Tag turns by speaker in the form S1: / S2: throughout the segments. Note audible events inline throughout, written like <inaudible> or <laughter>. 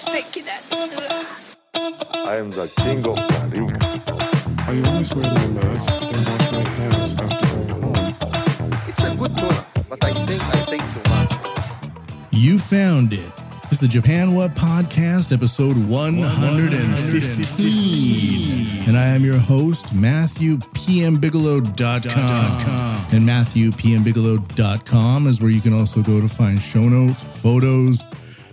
S1: Sticky.
S2: I am the king of the ring.
S3: I always wear my mask and wash my hands after going home.
S4: It's a good tuna, but I think I paid too much.
S5: You found it. It's the Japan Wut Podcast, episode 115. And I am your host, Matthew PMBigelow.com. And MatthewPMBigelow.com is where you can also go to find show notes, photos,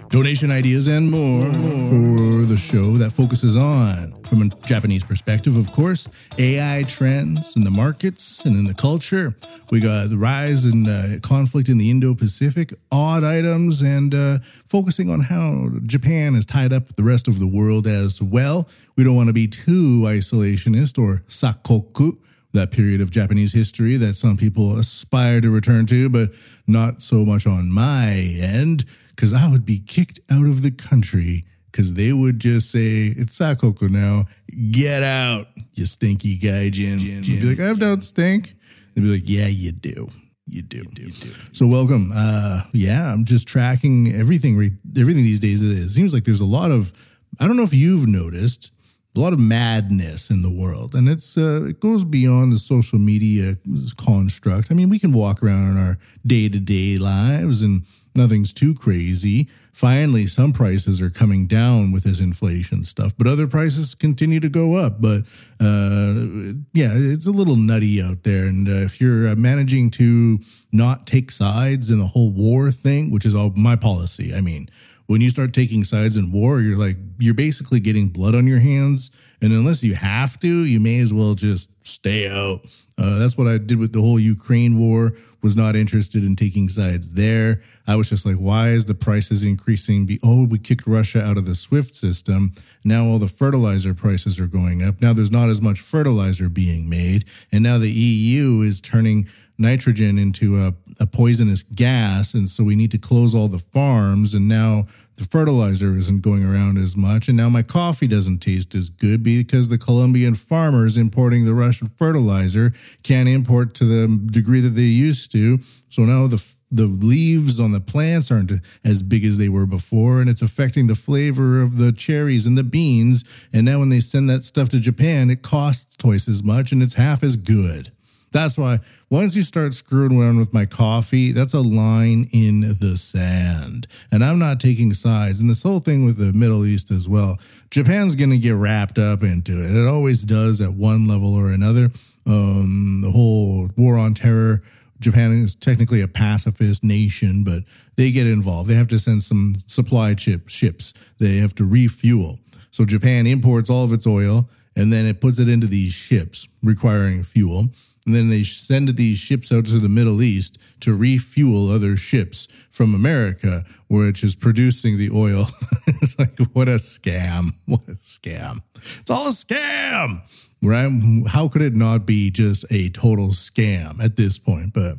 S5: donation ideas, and more for the show that focuses on, from a Japanese perspective, of course, AI trends in the markets and in the culture. We got the rise in uh, conflict in the Indo Pacific, odd items, and uh, focusing on how Japan is tied up with the rest of the world as well. We don't want to be too isolationist or sakoku that period of Japanese history that some people aspire to return to, but not so much on my end, because I would be kicked out of the country because they would just say, It's Sakoku now, get out, you stinky gaijin. You'd be like, I don't stink. They'd be like, Yeah, you do. You do. You do. So welcome. Uh, yeah, I'm just tracking everything. re- Everything these days. It seems like there's a lot of. I don't know if you've noticed a lot of madness in the world, and it's uh, it goes beyond the social media construct. I mean, we can walk around in our day to day lives, and nothing's too crazy. Finally, some prices are coming down with this inflation stuff, but other prices continue to go up. But uh, yeah, it's a little nutty out there. And uh, if you're uh, managing to not take sides in the whole war thing, which is all my policy, I mean, when you start taking sides in war, you're like, you're basically getting blood on your hands. And unless you have to, you may as well just stay out. Uh, that's what I did with the whole Ukraine war, was not interested in taking sides there. I was just like, why is the prices increasing? Be- oh, we kicked Russia out of the SWIFT system. Now all the fertilizer prices are going up. Now there's not as much fertilizer being made. And now the EU is turning nitrogen into a, a poisonous gas. And so we need to close all the farms. And now the fertilizer isn't going around as much. And now my coffee doesn't taste as good because the Colombian farmers importing the Russian fertilizer can't import to the degree that they used to. So now the the leaves on the plants aren't as big as they were before, and it's affecting the flavor of the cherries and the beans. And now when they send that stuff to Japan, it costs twice as much and it's half as good. That's why once you start screwing around with my coffee, that's a line in the sand. And I'm not taking sides. And this whole thing with the Middle East as well, Japan's going to get wrapped up into it. It always does at one level or another. Um, the whole war on terror. Japan is technically a pacifist nation, but they get involved. They have to send some supply chip ships. They have to refuel. So Japan imports all of its oil and then it puts it into these ships requiring fuel. And then they send these ships out to the Middle East to refuel other ships from America, which is producing the oil. <laughs> it's like, what a scam. What a scam. It's all a scam. Right? How could it not be just a total scam at this point? But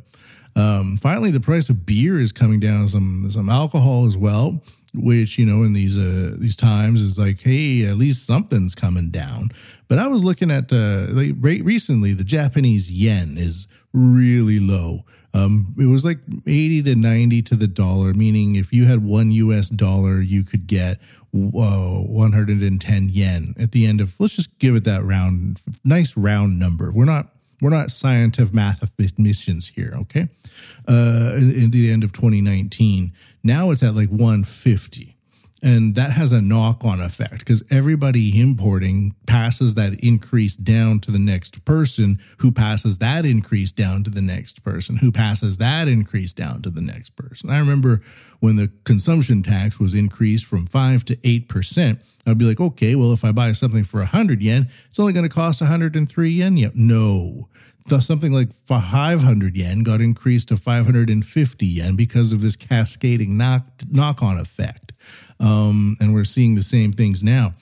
S5: um, finally, the price of beer is coming down. Some some alcohol as well, which you know in these uh, these times is like, hey, at least something's coming down. But I was looking at uh, like re- recently, the Japanese yen is really low. Um, it was like eighty to ninety to the dollar, meaning if you had one U.S. dollar, you could get uh, hundred and ten yen at the end of. Let's just give it that round, nice round number. We're not we're not scientific mathematicians here, okay? Uh, in, in the end of 2019, now it's at like 150. And that has a knock on effect because everybody importing passes that increase down to the next person who passes that increase down to the next person who passes that increase down to the next person. I remember when the consumption tax was increased from 5 to 8%, I'd be like, okay, well, if I buy something for 100 yen, it's only going to cost 103 yen. Yeah, no. Something like 500 yen got increased to 550 yen because of this cascading knock knock on effect. Um, and we're seeing the same things now.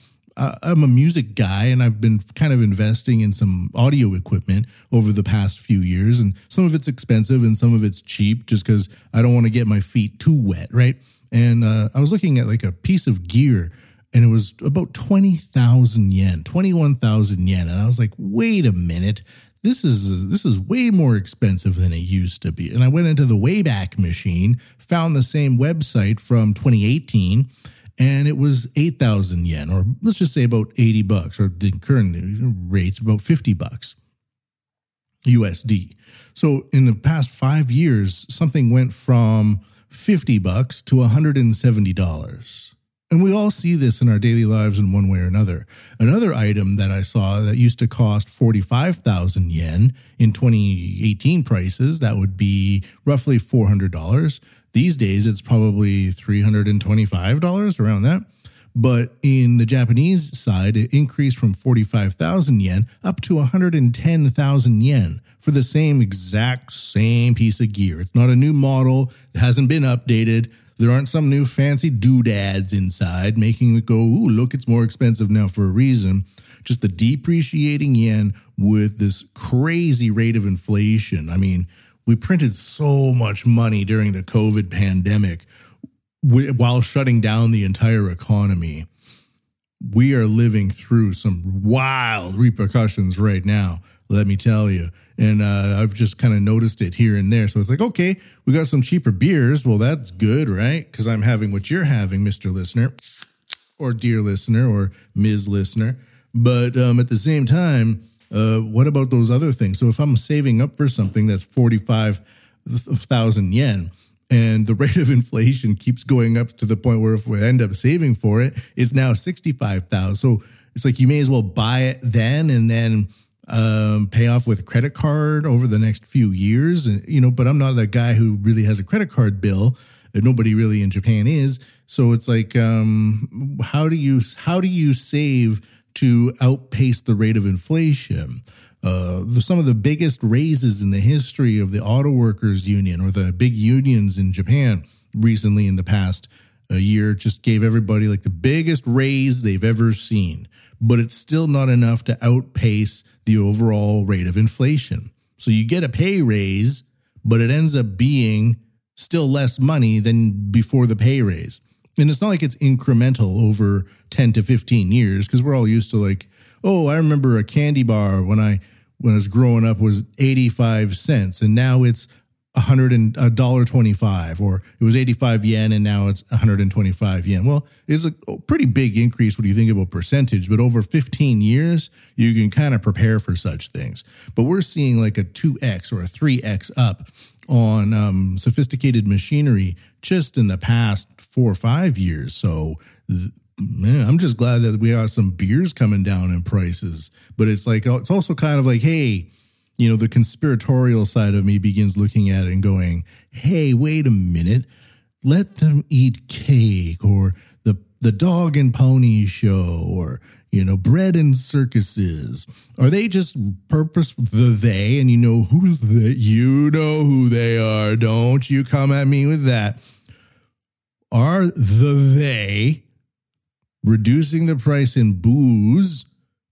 S5: I'm a music guy and I've been kind of investing in some audio equipment over the past few years. And some of it's expensive and some of it's cheap just because I don't want to get my feet too wet, right? And uh, I was looking at like a piece of gear and it was about 20,000 yen, 21,000 yen. And I was like, wait a minute. This is this is way more expensive than it used to be. And I went into the Wayback Machine, found the same website from 2018, and it was 8,000 yen, or let's just say about 80 bucks, or the current rates about 50 bucks USD. So in the past five years, something went from 50 bucks to $170. And we all see this in our daily lives in one way or another. Another item that I saw that used to cost 45,000 yen in 2018 prices, that would be roughly $400. These days, it's probably $325, around that. But in the Japanese side, it increased from 45,000 yen up to 110,000 yen for the same exact same piece of gear. It's not a new model, it hasn't been updated. There aren't some new fancy doodads inside making it go, ooh, look, it's more expensive now for a reason. Just the depreciating yen with this crazy rate of inflation. I mean, we printed so much money during the COVID pandemic while shutting down the entire economy. We are living through some wild repercussions right now, let me tell you. And uh, I've just kind of noticed it here and there. So it's like, okay, we got some cheaper beers. Well, that's good, right? Because I'm having what you're having, Mr. Listener, or dear listener, or Ms. Listener. But um, at the same time, uh, what about those other things? So if I'm saving up for something that's 45,000 yen, and the <laughs> rate of inflation keeps going up to the point where if we end up saving for it, it's now 65,000. So it's like you may as well buy it then and then um, pay off with a credit card over the next few years. And, you know, but I'm not that guy who really has a credit card bill. Nobody really in Japan is. So it's like, um, how do you how do you save to outpace the rate of inflation? Uh, the, some of the biggest raises in the history of the auto workers union or the big unions in Japan recently in the past uh, year just gave everybody like the biggest raise they've ever seen. But it's still not enough to outpace the overall rate of inflation. So you get a pay raise but it ends up being still less money than before the pay raise. And it's not like it's incremental over 10 to 15 years because we're all used to like oh, I remember a candy bar when I when I was growing up was 85 cents and now it's hundred and a dollar 25 or it was 85 yen and now it's 125 yen. Well, it's a pretty big increase when you think about percentage, but over 15 years, you can kind of prepare for such things. But we're seeing like a 2x or a 3x up on um, sophisticated machinery just in the past four or five years. So man, I'm just glad that we got some beers coming down in prices. But it's like it's also kind of like, hey, you know, the conspiratorial side of me begins looking at it and going, hey, wait a minute, let them eat cake or the the dog and pony show or you know bread and circuses. Are they just purpose the they? And you know who's the you know who they are. Don't you come at me with that. Are the they reducing the price in booze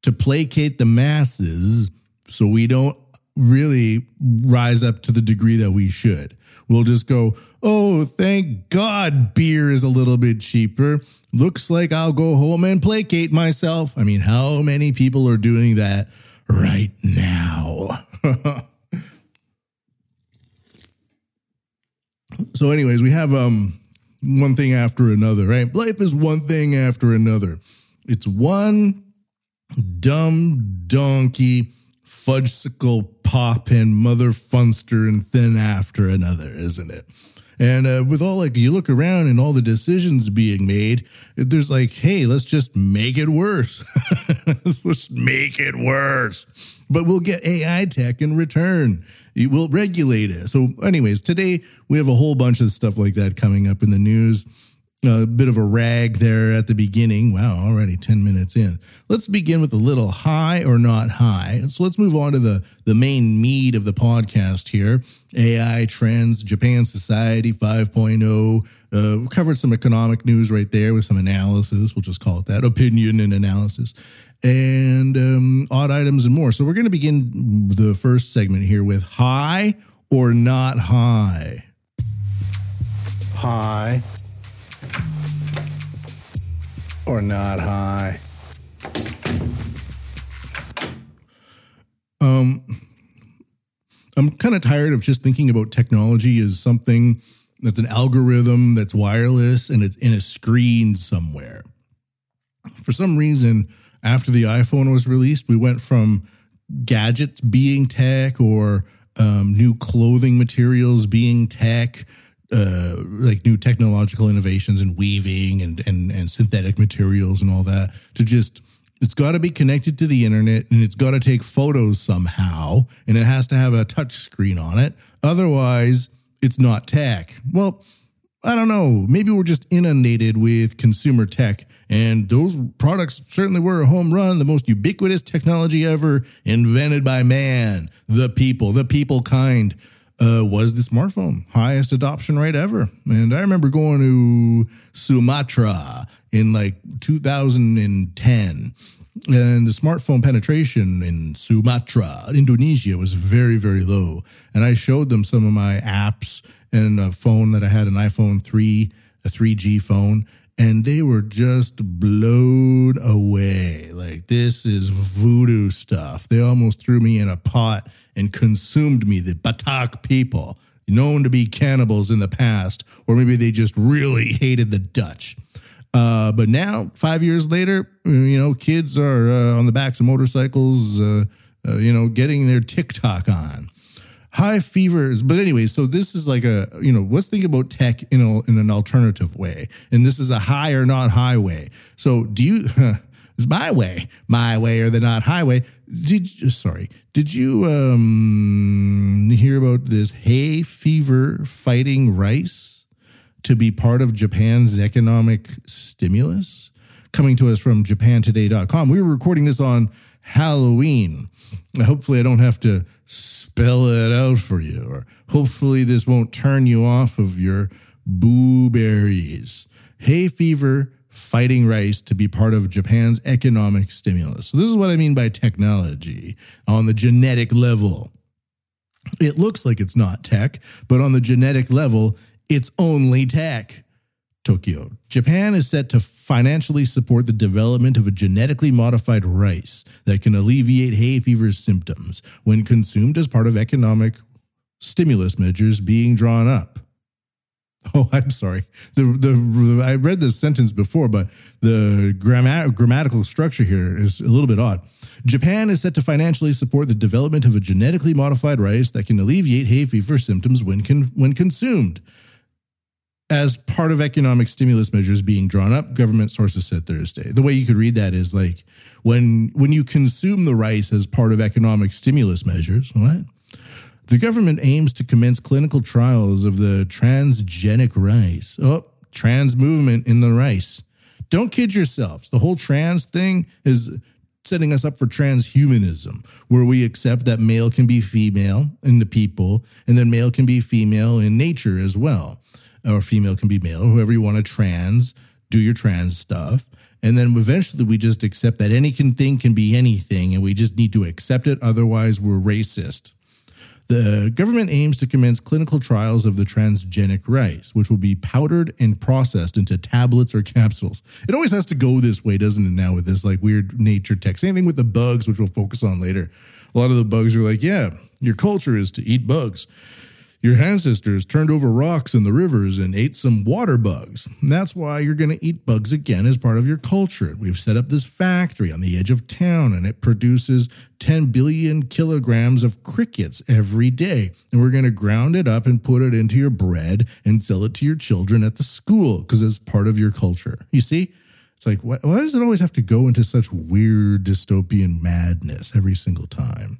S5: to placate the masses so we don't really rise up to the degree that we should. We'll just go, oh, thank God beer is a little bit cheaper. Looks like I'll go home and placate myself. I mean, how many people are doing that right now? <laughs> so, anyways, we have um one thing after another, right? Life is one thing after another. It's one dumb donkey fudgesicle pop and mother funster and thin after another, isn't it? And uh, with all like you look around and all the decisions being made, there's like, hey, let's just make it worse. <laughs> let's make it worse. But we'll get AI tech in return. We'll regulate it. So, anyways, today we have a whole bunch of stuff like that coming up in the news a bit of a rag there at the beginning. Wow, already 10 minutes in. Let's begin with a little high or not high. So let's move on to the, the main meat of the podcast here AI trends, Japan Society 5.0. Uh, we covered some economic news right there with some analysis. We'll just call it that opinion and analysis. And um, odd items and more. So we're going to begin the first segment here with high or not high. High or not high? Um, I'm kind of tired of just thinking about technology as something That's an algorithm that's wireless and it's in a screen somewhere. For some reason, after the iPhone was released, we went from gadgets being tech or um, new clothing materials being tech, uh, like new technological innovations in weaving and, and, and synthetic materials and all that, to just it's got to be connected to the internet and it's got to take photos somehow and it has to have a touch screen on it. Otherwise, it's not tech. Well, I don't know. Maybe we're just inundated with consumer tech, and those products certainly were a home run, the most ubiquitous technology ever invented by man, the people, the people kind. Uh, was the smartphone highest adoption rate ever? And I remember going to Sumatra in like 2010, and the smartphone penetration in Sumatra, Indonesia, was very, very low. And I showed them some of my apps and a phone that I had, an iPhone 3, a 3G phone, and they were just blown away. Like, this is voodoo stuff. They almost threw me in a pot and consumed me, the Batak people, known to be cannibals in the past, or maybe they just really hated the Dutch. Uh, but now, five years later, you know, kids are uh, on the backs of motorcycles, uh, uh, you know, getting their TikTok on. High fevers, but anyway, so this is like a you know let's think about tech in a, in an alternative way, and this is a high or not highway. So do you? <laughs> It's my way, my way or the not highway. Did sorry? Did you um, hear about this hay fever fighting rice? to be part of Japan's economic stimulus? Coming to us from japantoday.com. We were recording this on Halloween. Hopefully, I don't have to spell it out for you, or hopefully, this won't turn you off of your blueberries. Hay fever fighting rice to be part of Japan's economic stimulus. So, this is what I mean by technology on the genetic level. It looks like it's not tech, but on the genetic level, it's only tech. Tokyo. Japan is set to financially support the development of a genetically modified rice that can alleviate hay fever symptoms when consumed as part of economic stimulus measures being drawn up. <laughs> Oh, I'm sorry. The, the I read this sentence before, but the gramma- grammatical structure here is a little bit odd. Japan is set to financially support the development of a genetically modified rice that can alleviate hay fever symptoms when con- when consumed as part of economic stimulus measures being drawn up, government sources said Thursday. The way you could read that is like when when you consume the rice as part of economic stimulus measures, what? The government aims to commence clinical trials of the transgenic rice. Oh, trans movement in the rice. Don't kid yourselves. The whole trans thing is setting us up for transhumanism, where we accept that male can be female in the people, and then male can be female in nature as well or female can be male, whoever you want to trans, do your trans stuff. And then eventually we just accept that anything can be anything and we just need to accept it. Otherwise, we're racist. The government aims to commence clinical trials of the transgenic rice, which will be powdered and processed into tablets or capsules. It always has to go this way, doesn't it, now with this like weird nature tech? Same thing with the bugs, which we'll focus on later. A lot of the bugs are like, yeah, your culture is to eat bugs. Your ancestors turned over rocks in the rivers and ate some water bugs. That's why you're going to eat bugs again as part of your culture. We've set up this factory on the edge of town and it produces 10 billion kilograms of crickets every day. And we're going to ground it up and put it into your bread and sell it to your children at the school because it's part of your culture. You see? It's like, why, why does it always have to go into such weird dystopian madness every single time?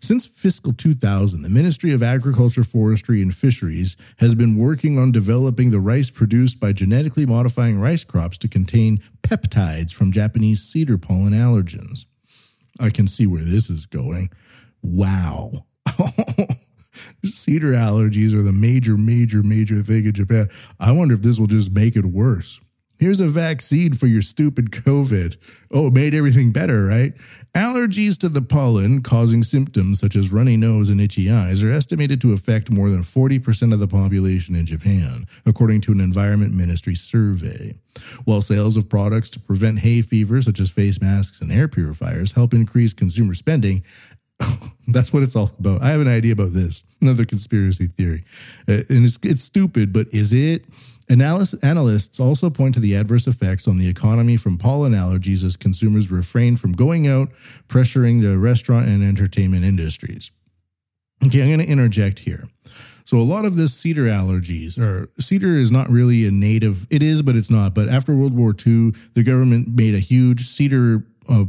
S5: Since fiscal 2000, the Ministry of Agriculture, Forestry, and Fisheries has been working on developing the rice produced by genetically modifying rice crops to contain peptides from Japanese cedar pollen allergens. I can see where this is going. Wow. <laughs> cedar allergies are the major, major, major thing in Japan. I wonder if this will just make it worse. Here's a vaccine for your stupid COVID. Oh, it made everything better, right? Allergies to the pollen causing symptoms such as runny nose and itchy eyes are estimated to affect more than 40% of the population in Japan, according to an Environment Ministry survey. While sales of products to prevent hay fever, such as face masks and air purifiers, help increase consumer spending, <coughs> That's what it's all about. I have an idea about this. Another conspiracy theory. Uh, and it's, it's stupid, but is it? Analyst, analysts also point to the adverse effects on the economy from pollen allergies as consumers refrain from going out, pressuring the restaurant and entertainment industries. Okay, I'm going to interject here. So a lot of this cedar allergies, or cedar is not really a native. It is, but it's not. But after World War II, the government made a huge cedar uh,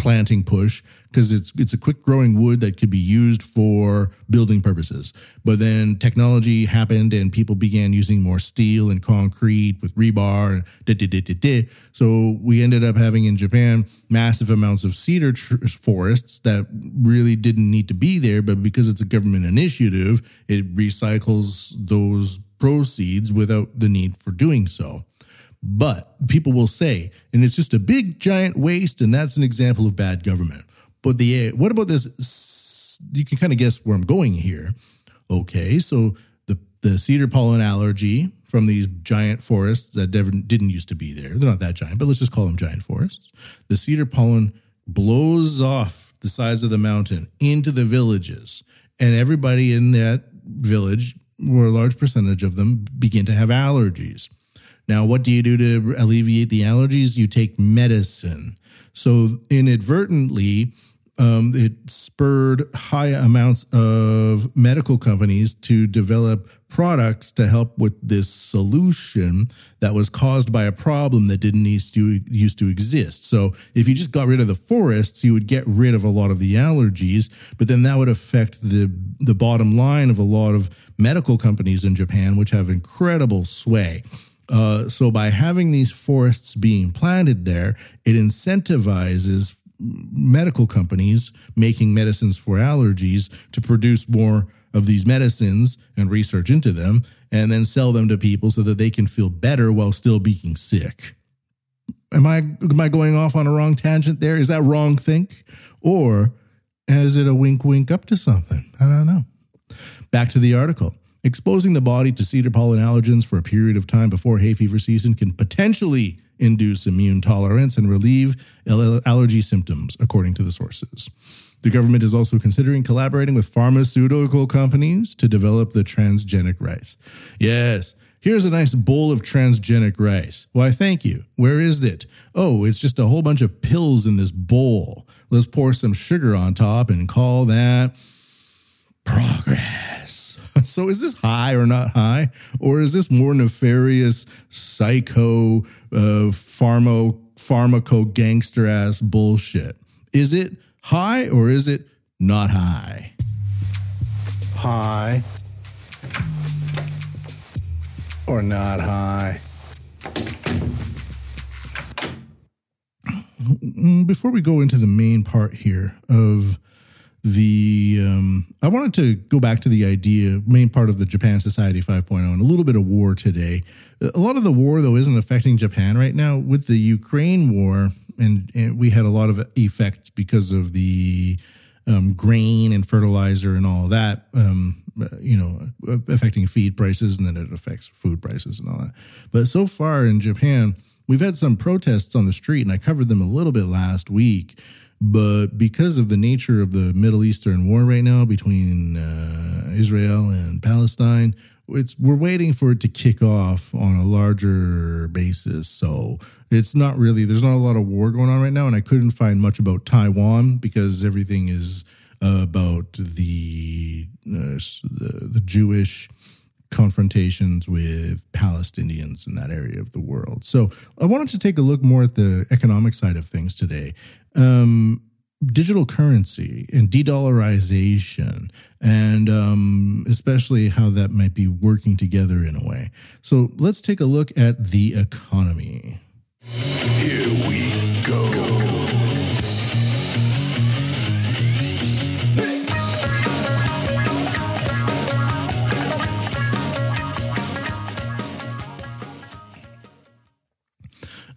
S5: planting push because it's it's a quick growing wood that could be used for building purposes. But then technology happened and people began using more steel and concrete with rebar and da, da, da, da, da. So we ended up having in Japan massive amounts of cedar tr- forests that really didn't need to be there, but because it's a government initiative, it recycles those proceeds without the need for doing so. But people will say, and it's just a big giant waste, and that's an example of bad government. But the eh, what about this? You can kind of guess where I'm going here. Okay, so the the cedar pollen allergy from these giant forests that didn't used to be there. They're not that giant, but let's just call them giant forests. The cedar pollen blows off the sides of the mountain into the villages, and everybody in that village, or a large percentage of them, begin to have allergies. Now, what do you do to alleviate the allergies? You take medicine. So, inadvertently, um, it spurred high amounts of medical companies to develop products to help with this solution that was caused by a problem that didn't used to, used to exist. So, if you just got rid of the forests, you would get rid of a lot of the allergies, but then that would affect the, the bottom line of a lot of medical companies in Japan, which have incredible sway. Uh, so by having these forests being planted there, it incentivizes medical companies making medicines for allergies to produce more of these medicines and research into them and then sell them to people so that they can feel better while still being sick. Am I am I going off on a wrong tangent there? Is that wrong think? Or is it a wink wink up to something? I don't know. Back to the article. Exposing the body to cedar pollen allergens for a period of time before hay fever season can potentially induce immune tolerance and relieve allergy symptoms, according to the sources. The government is also considering collaborating with pharmaceutical companies to develop the transgenic rice. Yes, here's a nice bowl of transgenic rice. Why, thank you. Where is it? Oh, it's just a whole bunch of pills in this bowl. Let's pour some sugar on top and call that progress. <laughs> So is this high or not high? Or is this more nefarious psycho uh, pharma pharmaco gangster ass bullshit? Is it high or is it not high?
S1: High or not high?
S5: Mm, Before we go into the main part here of the um, I wanted to go back to the idea, main part of the Japan Society 5.0, and a little bit of war today. A lot of the war, though, isn't affecting Japan right now. With the Ukraine war, and, and we had a lot of effects because of the um, grain and fertilizer and all that, um, you know, affecting feed prices, and then it affects food prices and all that. But so far in Japan, we've had some protests on the street, and I covered them a little bit last week. But because of the nature of the Middle Eastern war right now between uh, Israel and Palestine, it's we're waiting for it to kick off on a larger basis. So it's not really there's not a lot of war going on right now, and I couldn't find much about Taiwan because everything is about the, uh, the the Jewish confrontations with Palestinians in that area of the world. So I wanted to take a look more at the economic side of things today. Um, digital currency and de-dollarization and um, especially how that might be working together in a way so let's take a look at the economy
S2: Here we go.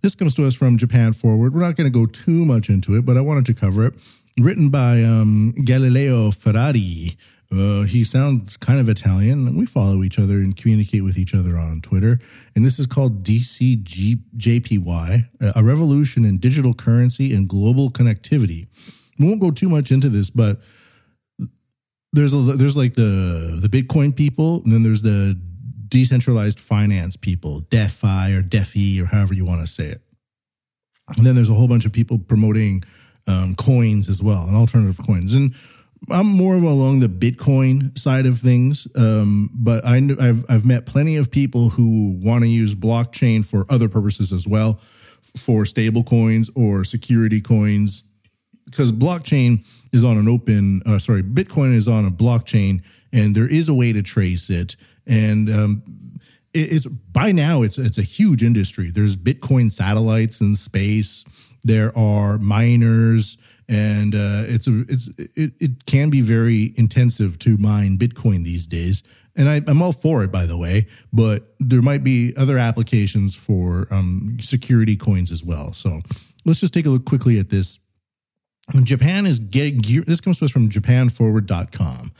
S5: This comes to us from Japan Forward. We're not going to go too much into it, but I wanted to cover it. Written by um, Galileo Ferrari. Uh, he sounds kind of Italian. We follow each other and communicate with each other on Twitter. And this is called DCJPY, a revolution in digital currency and global connectivity. We won't go too much into this, but there's a there's like the the Bitcoin people, and then there's the decentralized finance people, DeFi or DeFi or however you want to say it. And then there's a whole bunch of people promoting um, coins as well, and alternative coins. And I'm more of along the Bitcoin side of things, um, but I, I've, I've met plenty of people who want to use blockchain for other purposes as well, for stable coins or security coins, because blockchain is on an open. Uh, sorry, Bitcoin is on a blockchain, and there is a way to trace it. And um, it- it's by now it's it's a huge industry. There's Bitcoin satellites in space. There are miners, and uh, it's a it's it, it can be very intensive to mine Bitcoin these days. And I, I'm all for it, by the way. But there might be other applications for um, security coins as well. So let's just take a look quickly at this. Japan is getting gear. This comes to us from JapanForward.com.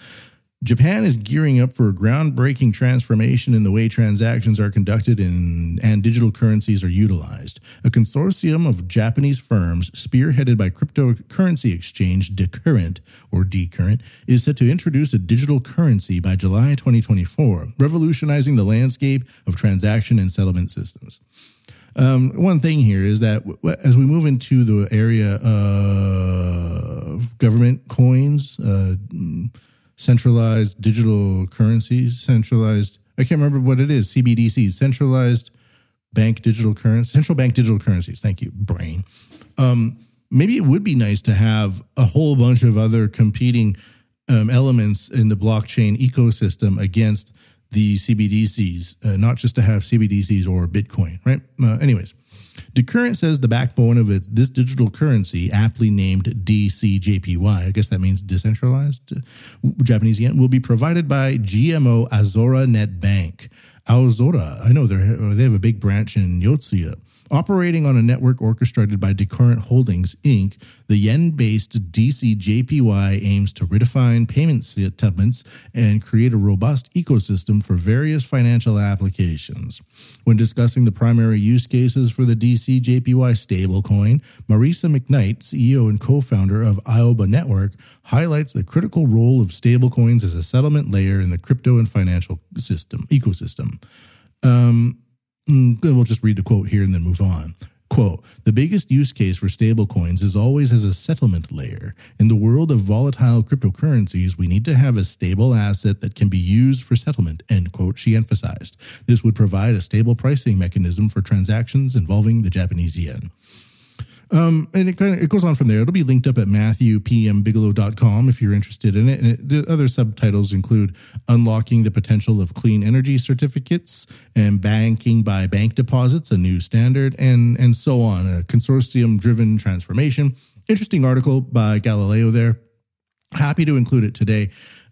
S5: Japan is gearing up for a groundbreaking transformation in the way transactions are conducted in, and digital currencies are utilized. A consortium of Japanese firms, spearheaded by cryptocurrency exchange Decurrent or Decurrent, is set to introduce a digital currency by July 2024, revolutionizing the landscape of transaction and settlement systems. Um, one thing here is that as we move into the area of government coins, uh, centralized digital currencies, centralized, I can't remember what it is, CBDCs, centralized bank digital currency, central bank digital currencies. Thank you, brain. Um, maybe it would be nice to have a whole bunch of other competing um, elements in the blockchain ecosystem against the CBDCs, uh, not just to have CBDCs or Bitcoin, right? Uh, anyways, Decurrent says the backbone of its this digital currency, aptly named DCJPY, I guess that means decentralized uh, Japanese yen, will be provided by GMO Aozora Net Bank. Aozora, I know they they have a big branch in Yotsuya. Operating on a network orchestrated by Decurrent Holdings, Inc., the yen based DCJPY aims to redefine payment settlements and create a robust ecosystem for various financial applications. When discussing the primary use cases for the DCJPY stablecoin, Marisa McKnight, CEO and co founder of IOBA Network, highlights the critical role of stablecoins as a settlement layer in the crypto and financial system ecosystem. Um, Mm, we'll just read the quote here and then move on. Quote, the biggest use case for stablecoins is always as a settlement layer. In the world of volatile cryptocurrencies, we need to have a stable asset that can be used for settlement, end quote, she emphasized. This would provide a stable pricing mechanism for transactions involving the Japanese yen. Um, and it kind of it goes on from there. It'll be linked up at matthewpmbigelow.com if you're interested in it. And it, the other subtitles include unlocking the potential of clean energy certificates and banking by bank deposits, a new standard, and and so on. A consortium driven transformation. Interesting article by Galileo there. Happy to include it today.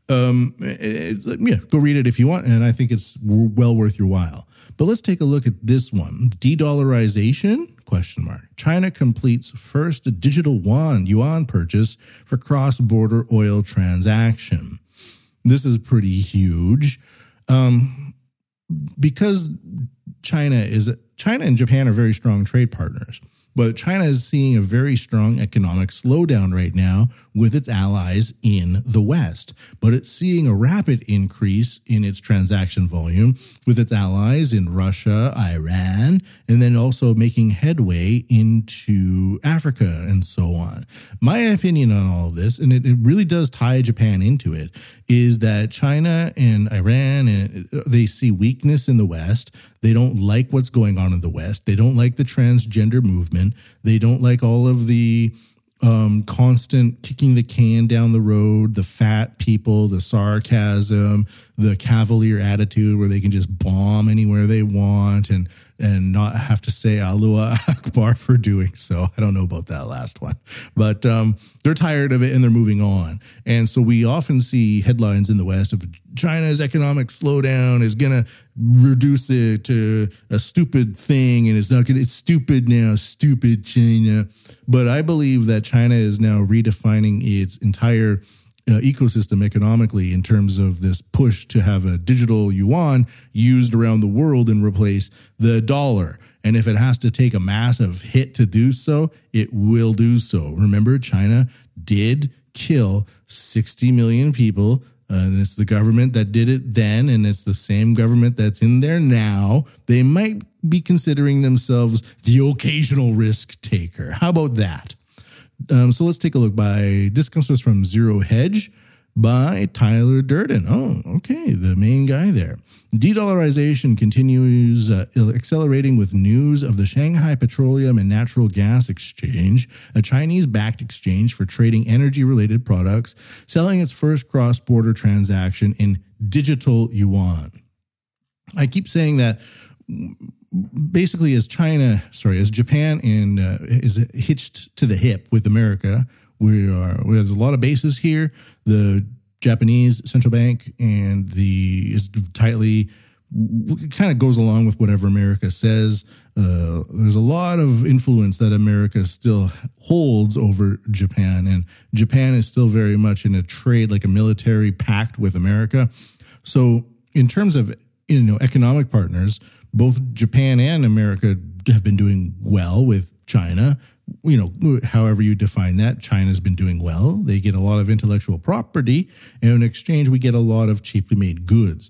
S5: Um, it- it- yeah, go read it if you want, and I think it's well worth your while. But let's take a look at this one: de-dollarization? Question mark. China completes first digital yuan yuan purchase for cross-border oil transaction. This is pretty huge, um, because China is China and Japan are very strong trade partners. But China is seeing a very strong economic slowdown right now with its allies in the West. But it's seeing a rapid increase in its transaction volume with its allies in Russia, Iran, and then also making headway into Africa and so on. My opinion on all of this, and it, it really does tie Japan into it, is that China and Iran and they see weakness in the West. They don't like what's going on in the West. They don't like the transgender movement. They don't like all of the um, constant kicking the can down the road, the fat people, the sarcasm, the cavalier attitude where they can just bomb anywhere they want and and not have to say Alua <laughs> Akbar for doing so. I don't know about that last one, but um, they're tired of it and they're moving on. And so we often see headlines in the West of China's economic slowdown is to reduce it to a stupid thing and it's not to, it's stupid now, stupid China. But I believe that China is now redefining its entire uh, ecosystem economically in terms of this push to have a digital yuan used around the world and replace the dollar. And if it has to take a massive hit to do so, it will do so. Remember, China did kill 60 million people Uh, and it's the government that did it then, and it's the same government that's in there now. They might be considering themselves the occasional risk taker. How about that? Um, so let's take a look by this from Zero Hedge by Tyler Durden. Oh, okay, the main guy there. De-dollarization continues uh, accelerating with news of the Shanghai Petroleum and Natural Gas Exchange, a Chinese-backed exchange for trading energy-related products, selling its first cross-border transaction in digital yuan. I keep saying that basically as China, sorry, as Japan and uh, is hitched to the hip with America, we are there's a lot of bases here. The Japanese central bank and the is tightly kind of goes along with whatever America says. Uh, there's a lot of influence that America still holds over Japan, and Japan is still very much in a trade, like a military pact with America. So, in terms of you know economic partners, both Japan and America have been doing well with China. You know, however you define that, China's been doing well. They get a lot of intellectual property, and in exchange, we get a lot of cheaply made goods.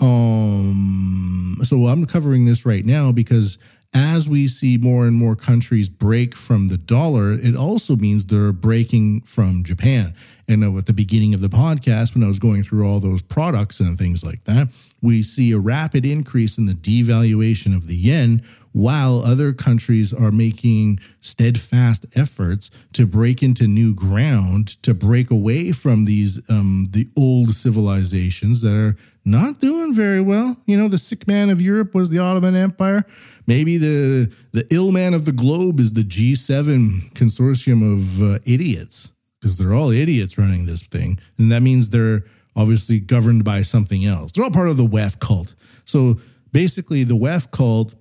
S5: Um, so I'm covering this right now because as we see more and more countries break from the dollar, it also means they're breaking from Japan. And at the beginning of the podcast, when I was going through all those products and things like that, we see a rapid increase in the devaluation of the yen, while other countries are making steadfast efforts to break into new ground, to break away from these um, the old civilizations that are not doing very well. You know, the sick man of Europe was the Ottoman Empire. Maybe the the ill man of the globe is the G7 consortium of uh, idiots because they're all idiots running this thing, and that means they're obviously governed by something else. They're all part of the WEF cult. So basically, the WEF cult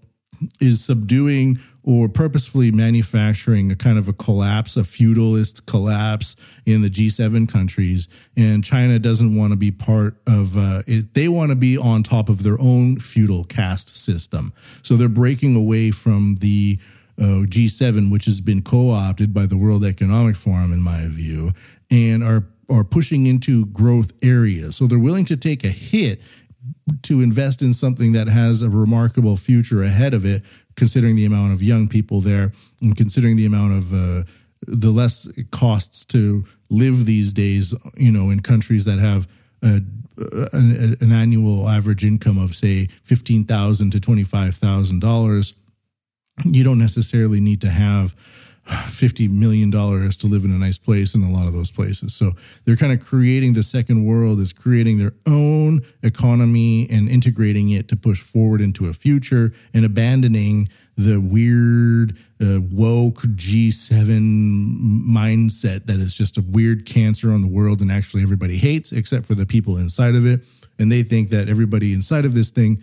S5: is subduing or purposefully manufacturing a kind of a collapse, a feudalist collapse in the G7 countries. And China doesn't want to be part of uh, it. They want to be on top of their own feudal caste system. So they're breaking away from the uh, G7, which has been co opted by the World Economic Forum, in my view, and are are pushing into growth areas. So they're willing to take a hit to invest in something that has a remarkable future ahead of it, considering the amount of young people there and considering the amount of uh, the less it costs to live these days, you know, in countries that have a, an, an annual average income of say fifteen thousand to twenty five thousand dollars. You don't necessarily need to have $50 million to live in a nice place in a lot of those places. So they're kind of creating the second world is creating their own economy and integrating it to push forward into a future and abandoning the weird uh, woke G7 mindset that is just a weird cancer on the world and actually everybody hates except for the people inside of it. And they think that everybody inside of this thing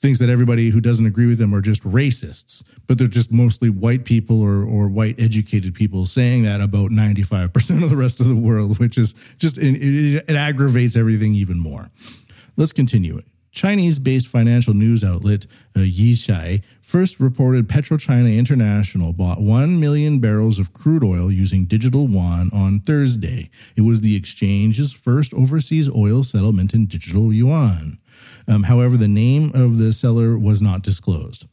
S5: thinks that everybody who doesn't agree with them are just racists, but they're just mostly white people or, or white educated people saying that about 95% of the rest of the world, which is just, it, it, aggravates everything even more. Let's continue. Chinese based financial news outlet uh, Yixia first reported PetroChina International bought 1 million barrels of crude oil using digital yuan on Thursday. It was the exchange's first overseas oil settlement in digital yuan. Um, however, the name of the seller was not disclosed.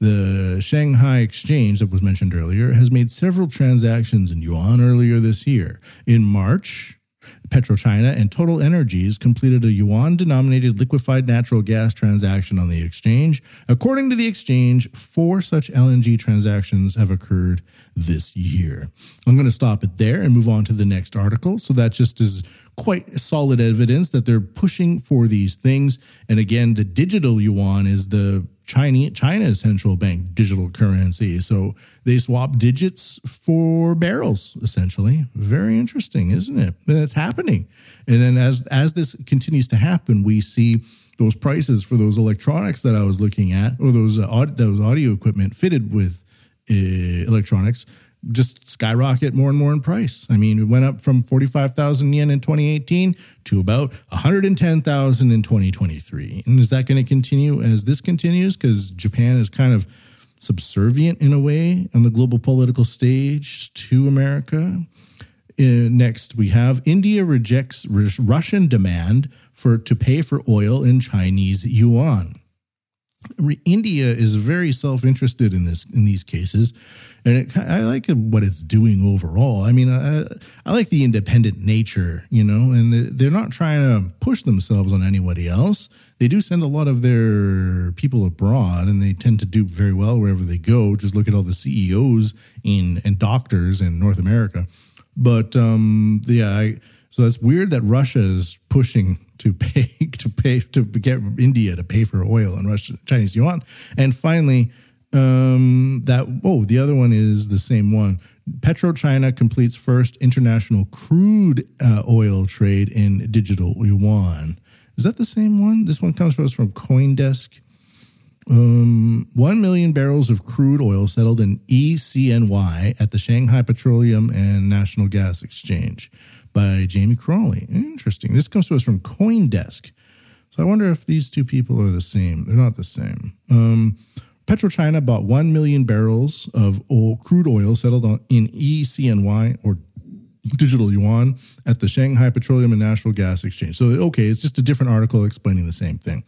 S5: The Shanghai Exchange that was mentioned earlier has made several transactions in yuan earlier this year. In March, PetroChina and Total Energies completed a yuan denominated liquefied natural gas transaction on the exchange. According to the exchange, four such LNG transactions have occurred this year. I'm going to stop it there and move on to the next article. So that just is quite solid evidence that they're pushing for these things. And again, the digital yuan is the China China's central bank digital currency. So they swap digits for barrels, essentially. Very interesting, isn't it? And it's happening. And then as as this continues to happen, we see those prices for those electronics that I was looking at, or those uh, those audio equipment fitted with uh, electronics just skyrocket more and more in price. I mean, it went up from 45,000 yen in 2018 to about 110,000 in 2023. And is that going to continue as this continues? Because Japan is kind of subservient in a way on the global political stage to America. Uh, next, we have India rejects Russian demand for to pay for oil in Chinese yuan. India is very self-interested in this in these cases, and it, I like what it's doing overall. I mean, I, I like the independent nature, you know, and they're not trying to push themselves on anybody else. They do send a lot of their people abroad, and they tend to do very well wherever they go. Just look at all the CEOs in and doctors in North America. But um, yeah, I, so that's weird that Russia is pushing to <laughs> pay to pay to get India to pay for oil in Russian Chinese yuan. And finally, um, that oh, the other one is the same one. PetroChina completes first international crude uh, oil trade in digital yuan. Is that the same one? This one comes to us from CoinDesk. Um, 1 million barrels of crude oil settled in ECNY at the Shanghai Petroleum and National Gas Exchange by Jamie Crawley. Interesting. This comes to us from CoinDesk. So I wonder if these two people are the same. They're not the same. Um, PetroChina bought 1 million barrels of oil, crude oil settled on, in ECNY or digital yuan at the Shanghai Petroleum and Natural Gas Exchange. So, okay, it's just a different article explaining the same thing.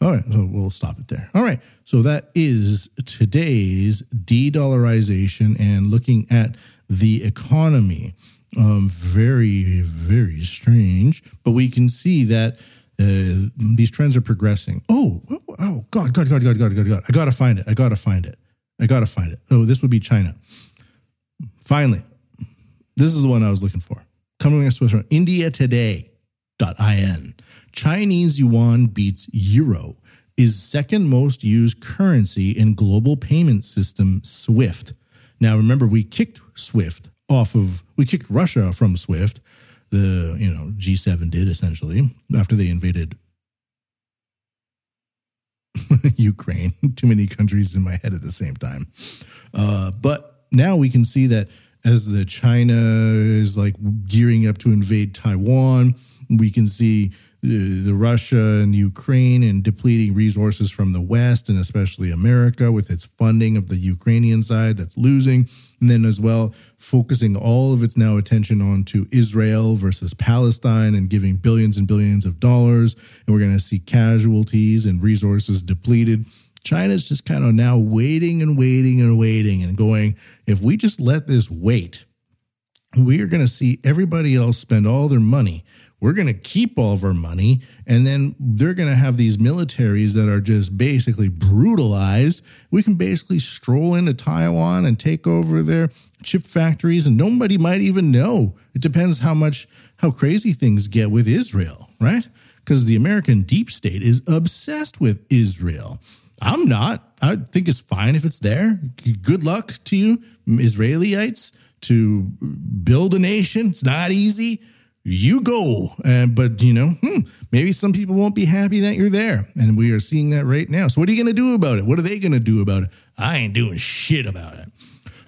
S5: All right, so we'll stop it there. All right, so that is today's de dollarization and looking at the economy. Um, very, very strange, but we can see that uh, these trends are progressing. Oh, oh, oh, God, God, God, God, God, God, God. I gotta find it. I gotta find it. I gotta find it. Oh, this would be China. Finally, this is the one I was looking for. Coming to us from India Today.in. Chinese yuan beats euro, is second most used currency in global payment system SWIFT. Now, remember, we kicked SWIFT off of, we kicked Russia from SWIFT. The, you know, G7 did essentially after they invaded <laughs> Ukraine. <laughs> Too many countries in my head at the same time. Uh, but now we can see that as the China is like gearing up to invade Taiwan, we can see the Russia and Ukraine and depleting resources from the West and especially America with its funding of the Ukrainian side that's losing. And then as well, focusing all of its now attention on to Israel versus Palestine and giving billions and billions of dollars. And we're going to see casualties and resources depleted. China's just kind of now waiting and waiting and waiting and going, if we just let this wait, we are going to see everybody else spend all their money. We're going to keep all of our money. And then they're going to have these militaries that are just basically brutalized. We can basically stroll into Taiwan and take over their chip factories, and nobody might even know. It depends how much, how crazy things get with Israel, right? Because the American deep state is obsessed with Israel. I'm not. I think it's fine if it's there. Good luck to you, Israelites, to build a nation. It's not easy. You go. Uh, but, you know, hmm, maybe some people won't be happy that you're there. And we are seeing that right now. So, what are you going to do about it? What are they going to do about it? I ain't doing shit about it.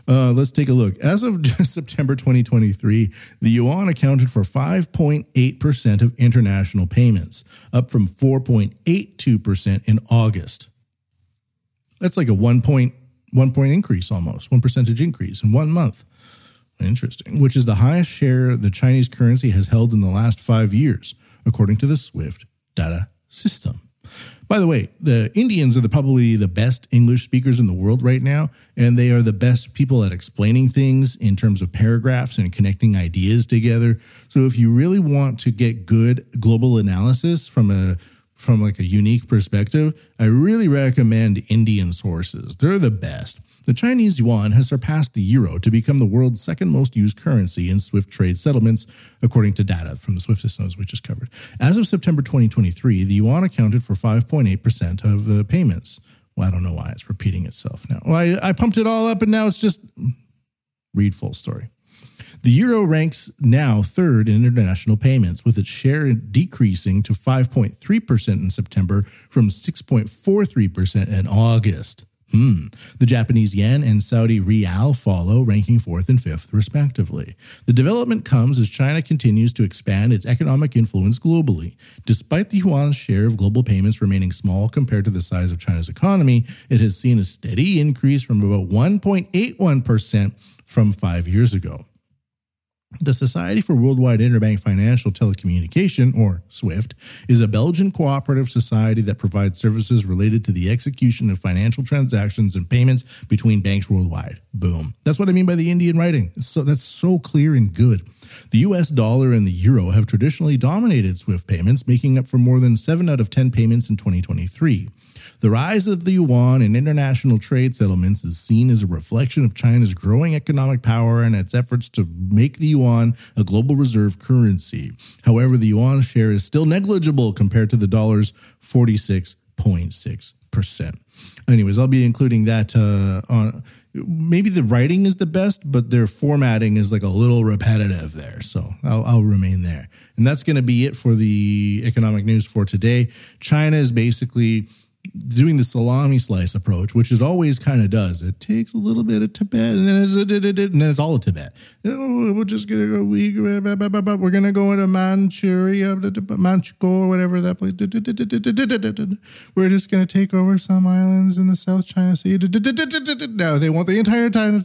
S5: Uh, let's take a look. As of <laughs> September 2023, the yuan accounted for 5.8% of international payments, up from 4.82% in August. That's like a one point one point increase almost, one percentage increase in one month. Interesting. Which is the highest share the Chinese currency has held in the last five years, according to the SWIFT data system. By the way, the Indians are the, probably the best English speakers in the world right now, and they are the best people at explaining things in terms of paragraphs and connecting ideas together. So if you really want to get good global analysis from a from like a unique perspective, I really recommend Indian sources. They're the best. The Chinese yuan has surpassed the euro to become the world's second most used currency in SWIFT trade settlements, according to data from the SWIFT systems we just covered. As of September 2023, the yuan accounted for 5.8% of the payments. Well, I don't know why it's repeating itself now. Well, I, I pumped it all up and now it's just mm, read full story. The euro ranks now third in international payments, with its share decreasing to 5.3% in September from 6.43% in August. Hmm. The Japanese yen and Saudi rial follow, ranking fourth and fifth, respectively. The development comes as China continues to expand its economic influence globally. Despite the yuan's share of global payments remaining small compared to the size of China's economy, it has seen a steady increase from about 1.81% from five years ago. The Society for Worldwide Interbank Financial Telecommunication, or SWIFT, is a Belgian cooperative society that provides services related to the execution of financial transactions and payments between banks worldwide. Boom. That's what I mean by the Indian writing. So that's so clear and good. The US dollar and the euro have traditionally dominated SWIFT payments, making up for more than 7 out of 10 payments in 2023. The rise of the yuan in international trade settlements is seen as a reflection of China's growing economic power and its efforts to make the yuan a global reserve currency. However, the yuan share is still negligible compared to the dollar's 46.6%. Anyways, I'll be including that uh, on maybe the writing is the best, but their formatting is like a little repetitive there. So I'll, I'll remain there. And that's going to be it for the economic news for today. China is basically doing the salami slice approach, which it always kind of does. It takes a little bit of Tibet and then it's, and then it's all of Tibet. We're just gonna go. We we're gonna go into Manchuria, Manchukuo, whatever that place. We're just gonna take over some islands in the South China Sea. Now they want the entire China.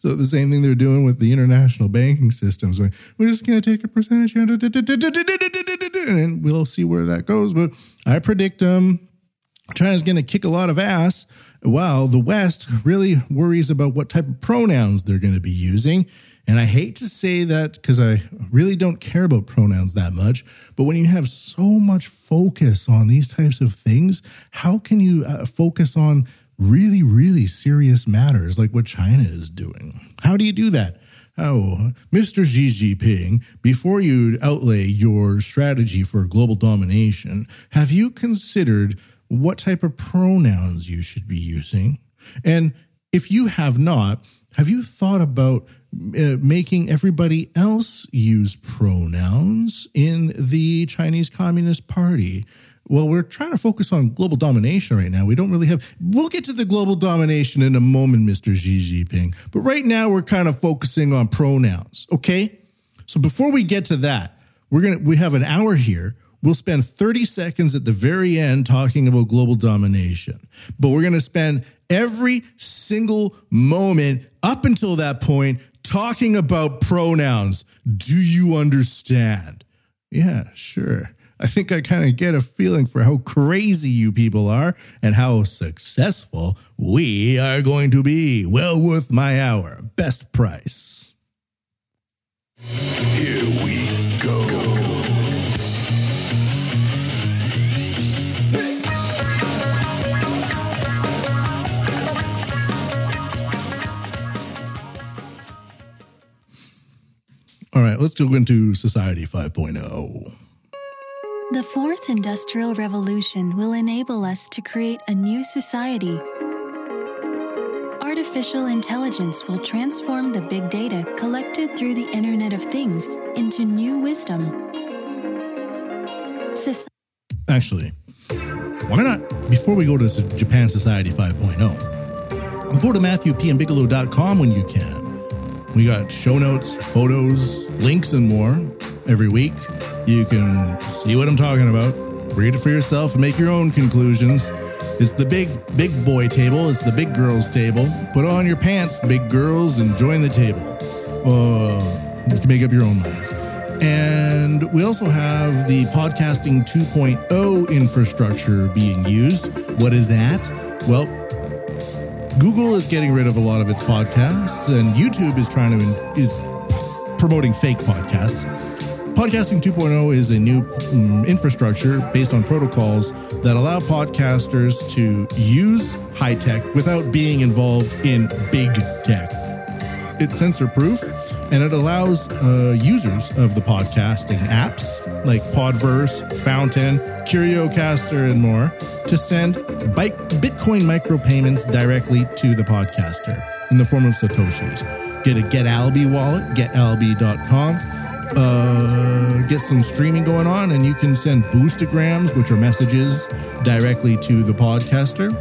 S5: So the same thing they're doing with the international banking systems. We're just gonna take a percentage and we'll see where that goes. But I predict um, China's going to kick a lot of ass while the West really worries about what type of pronouns they're going to be using. And I hate to say that because I really don't care about pronouns that much. But when you have so much focus on these types of things, how can you uh, focus on really, really serious matters like what China is doing? How do you do that? Oh, Mr. Xi Jinping, before you outlay your strategy for global domination, have you considered what type of pronouns you should be using? And if you have not, have you thought about uh, making everybody else use pronouns in the Chinese Communist Party? Well, we're trying to focus on global domination right now. We don't really have. We'll get to the global domination in a moment, Mr. Xi Jinping. But right now, we're kind of focusing on pronouns. Okay. So before we get to that, we're gonna we have an hour here. We'll spend 30 seconds at the very end talking about global domination. But we're gonna spend every single moment up until that point talking about pronouns. Do you understand? Yeah, sure. I think I kind of get a feeling for how crazy you people are and how successful we are going to be. Well worth my hour. Best price.
S6: Here we go.
S5: All right, let's go into Society oh. 5.0.
S7: The fourth industrial revolution will enable us to create a new society. Artificial intelligence will transform the big data collected through the Internet of Things into new wisdom. Soci-
S5: Actually, why not, before we go to Japan Society 5.0, go to MatthewPMBigelow.com when you can. We got show notes, photos, links, and more every week. You can see what I'm talking about, read it for yourself, and make your own conclusions. It's the big, big boy table. It's the big girls table. Put on your pants, big girls, and join the table. Uh, you can make up your own minds. And we also have the podcasting 2.0 infrastructure being used. What is that? Well, Google is getting rid of a lot of its podcasts, and YouTube is trying to is promoting fake podcasts. Podcasting 2.0 is a new mm, infrastructure based on protocols that allow podcasters to use high tech without being involved in big tech. It's censor proof and it allows uh, users of the podcasting apps like Podverse, Fountain, CurioCaster, and more to send Bitcoin micropayments directly to the podcaster in the form of Satoshis. Get a GetAlby wallet, getalby.com. Uh, get some streaming going on, and you can send boostagrams, which are messages directly to the podcaster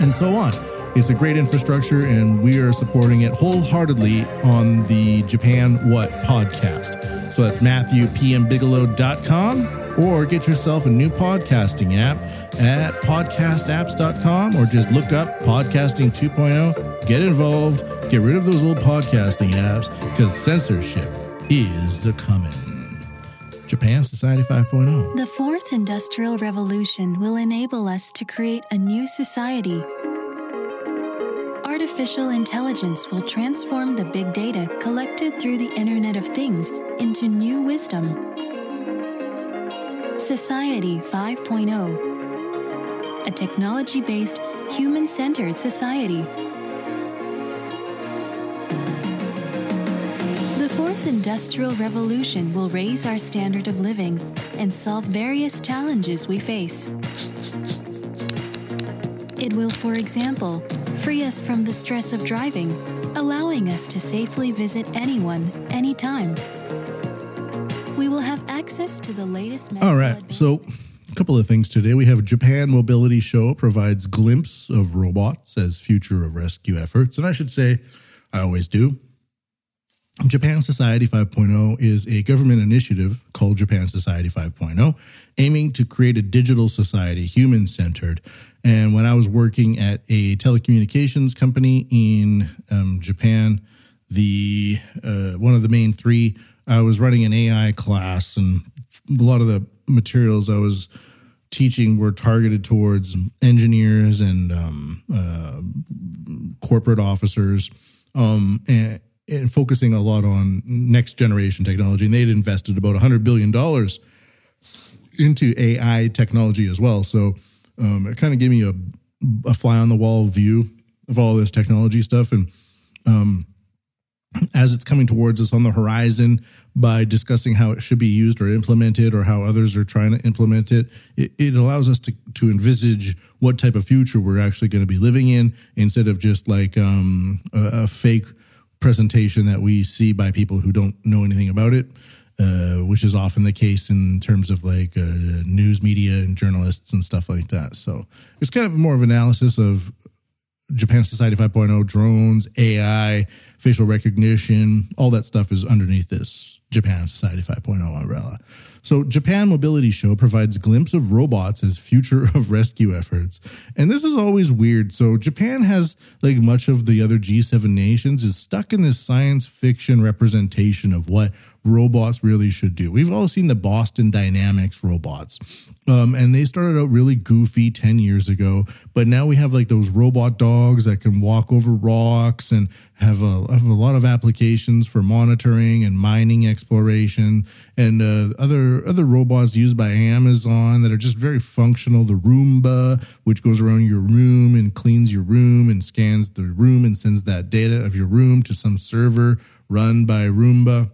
S5: and so on. It's a great infrastructure, and we are supporting it wholeheartedly on the Japan Wut podcast. So that's MatthewPMBigelow.com, or get yourself a new podcasting app at podcastapps.com, or just look up Podcasting 2.0, get involved, Get rid of those old podcasting apps because censorship is a coming. Japan Society oh. 5.0.
S7: The fourth industrial revolution will enable us to create a new society. Artificial intelligence will transform the big data collected through the Internet of Things into new wisdom. Society 5.0, a technology based, human centered society. Fourth industrial revolution will raise our standard of living and solve various challenges we face. It will, for example, free us from the stress of driving, allowing us to safely visit anyone, anytime. We will have access to the latest
S5: All right. So, a couple of things today. We have Japan Mobility Show provides glimpse of robots as future of rescue efforts. And I should say, I always do. Japan Society 5.0 is a government initiative called Japan Society 5.0, aiming to create a digital society, human centered. And when I was working at a telecommunications company in um, Japan, the uh, one of the main three, I was running an AI class, and a lot of the materials I was teaching were targeted towards engineers and um, uh, corporate officers, um, and, focusing a lot on next generation technology. And they'd invested about $100 billion into AI technology as well. So um, it kind of gave me a, a fly on the wall view of all this technology stuff. And um, as it's coming towards us on the horizon by discussing how it should be used or implemented or how others are trying to implement it, it, it allows us to, to envisage what type of future we're actually going to be living in instead of just like um, a, a fake presentation that we see by people who don't know anything about it. Uh, which is often the case in terms of like uh, news media and journalists and stuff like that. So it's kind of more of analysis of Japan Society 5.0, drones, AI, facial recognition, all that stuff is underneath this Japan Society 5.0 umbrella. So Japan Mobility Show provides glimpse of robots as future of rescue efforts. And this is always weird. So Japan has like much of the other G7 nations is stuck in this science fiction representation of what robots really should do. We've all seen the Boston Dynamics robots. Um, and they started out really goofy 10 years ago, but now we have like those robot dogs that can walk over rocks and have a, have a lot of applications for monitoring and mining exploration and uh, other other robots used by Amazon that are just very functional. The Roomba, which goes around your room and cleans your room and scans the room and sends that data of your room to some server run by Roomba.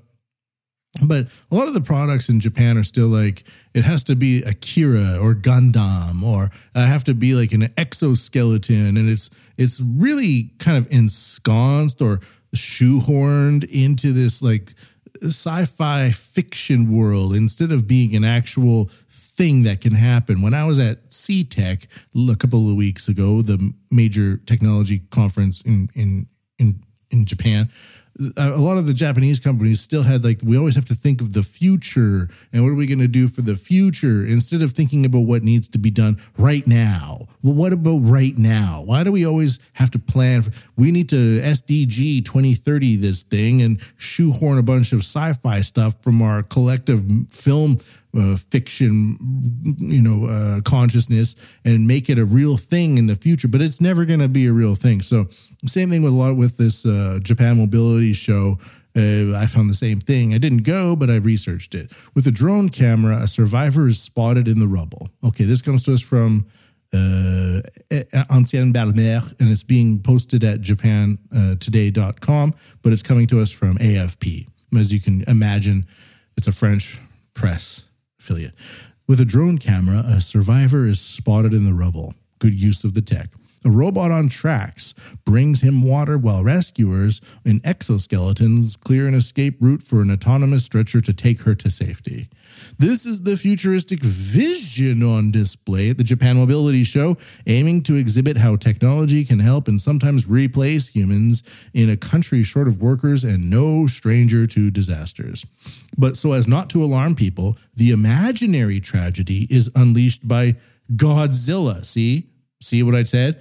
S5: But a lot of the products in Japan are still like it has to be Akira or Gundam or I have to be like an exoskeleton, and it's it's really kind of ensconced or shoehorned into this like sci-fi fiction world instead of being an actual thing that can happen. When I was at CEATEC a couple of weeks ago, the major technology conference in in in, in Japan, a lot of the Japanese companies still had like we always have to think of the future and what are we going to do for the future instead of thinking about what needs to be done right now. Well, what about right now? Why do we always have to plan? For, we need to SDG 2030 this thing and shoehorn a bunch of sci-fi stuff from our collective film uh, fiction, you know, uh, consciousness and make it a real thing in the future. But it's never going to be a real thing. So same thing with a lot with this uh, Japan Mobility show. Uh, I found the same thing. I didn't go, but I researched it. With a drone camera, a survivor is spotted in the rubble. Okay, this comes to us from uh, Ancienne Balmer, and it's being posted at japantoday.com, but it's coming to us from AFP. As you can imagine, it's a French press With a drone camera, a survivor is spotted in the rubble. Good use of the tech. A robot on tracks brings him water while rescuers in exoskeletons clear an escape route for an autonomous stretcher to take her to safety. This is the futuristic vision on display at the Japan Mobility Show, aiming to exhibit how technology can help and sometimes replace humans in a country short of workers and no stranger to disasters. But so as not to alarm people, the imaginary tragedy is unleashed by Godzilla. See? See what I said?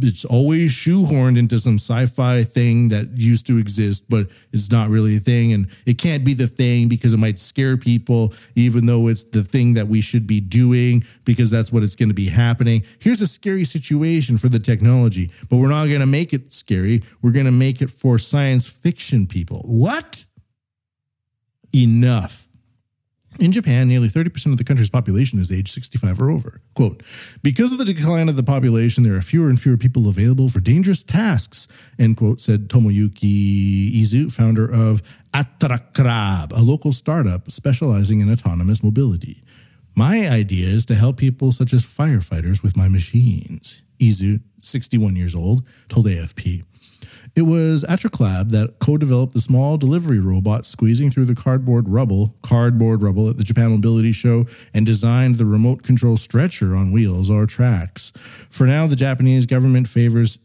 S5: it's always shoehorned into some sci-fi thing that used to exist, but it's not really a thing, and it can't be the thing because it might scare people, even though it's the thing that we should be doing because that's what it's going to be happening. Here's a scary situation for the technology, but we're not going to make it scary. We're going to make it for science fiction people. What? Enough. In Japan, nearly 30% of the country's population is age 65 or over. Quote, because of the decline of the population, there are fewer and fewer people available for dangerous tasks, end quote, said Tomoyuki Izu, founder of Atraclab, a local startup specializing in autonomous mobility. My idea is to help people such as firefighters with my machines. Izu, 61 years old, told AFP. It was Atraclab that co-developed the small delivery robot squeezing through the cardboard rubble, cardboard rubble at the Japan Mobility Show, and designed the remote control stretcher on wheels or tracks. For now, the Japanese government favors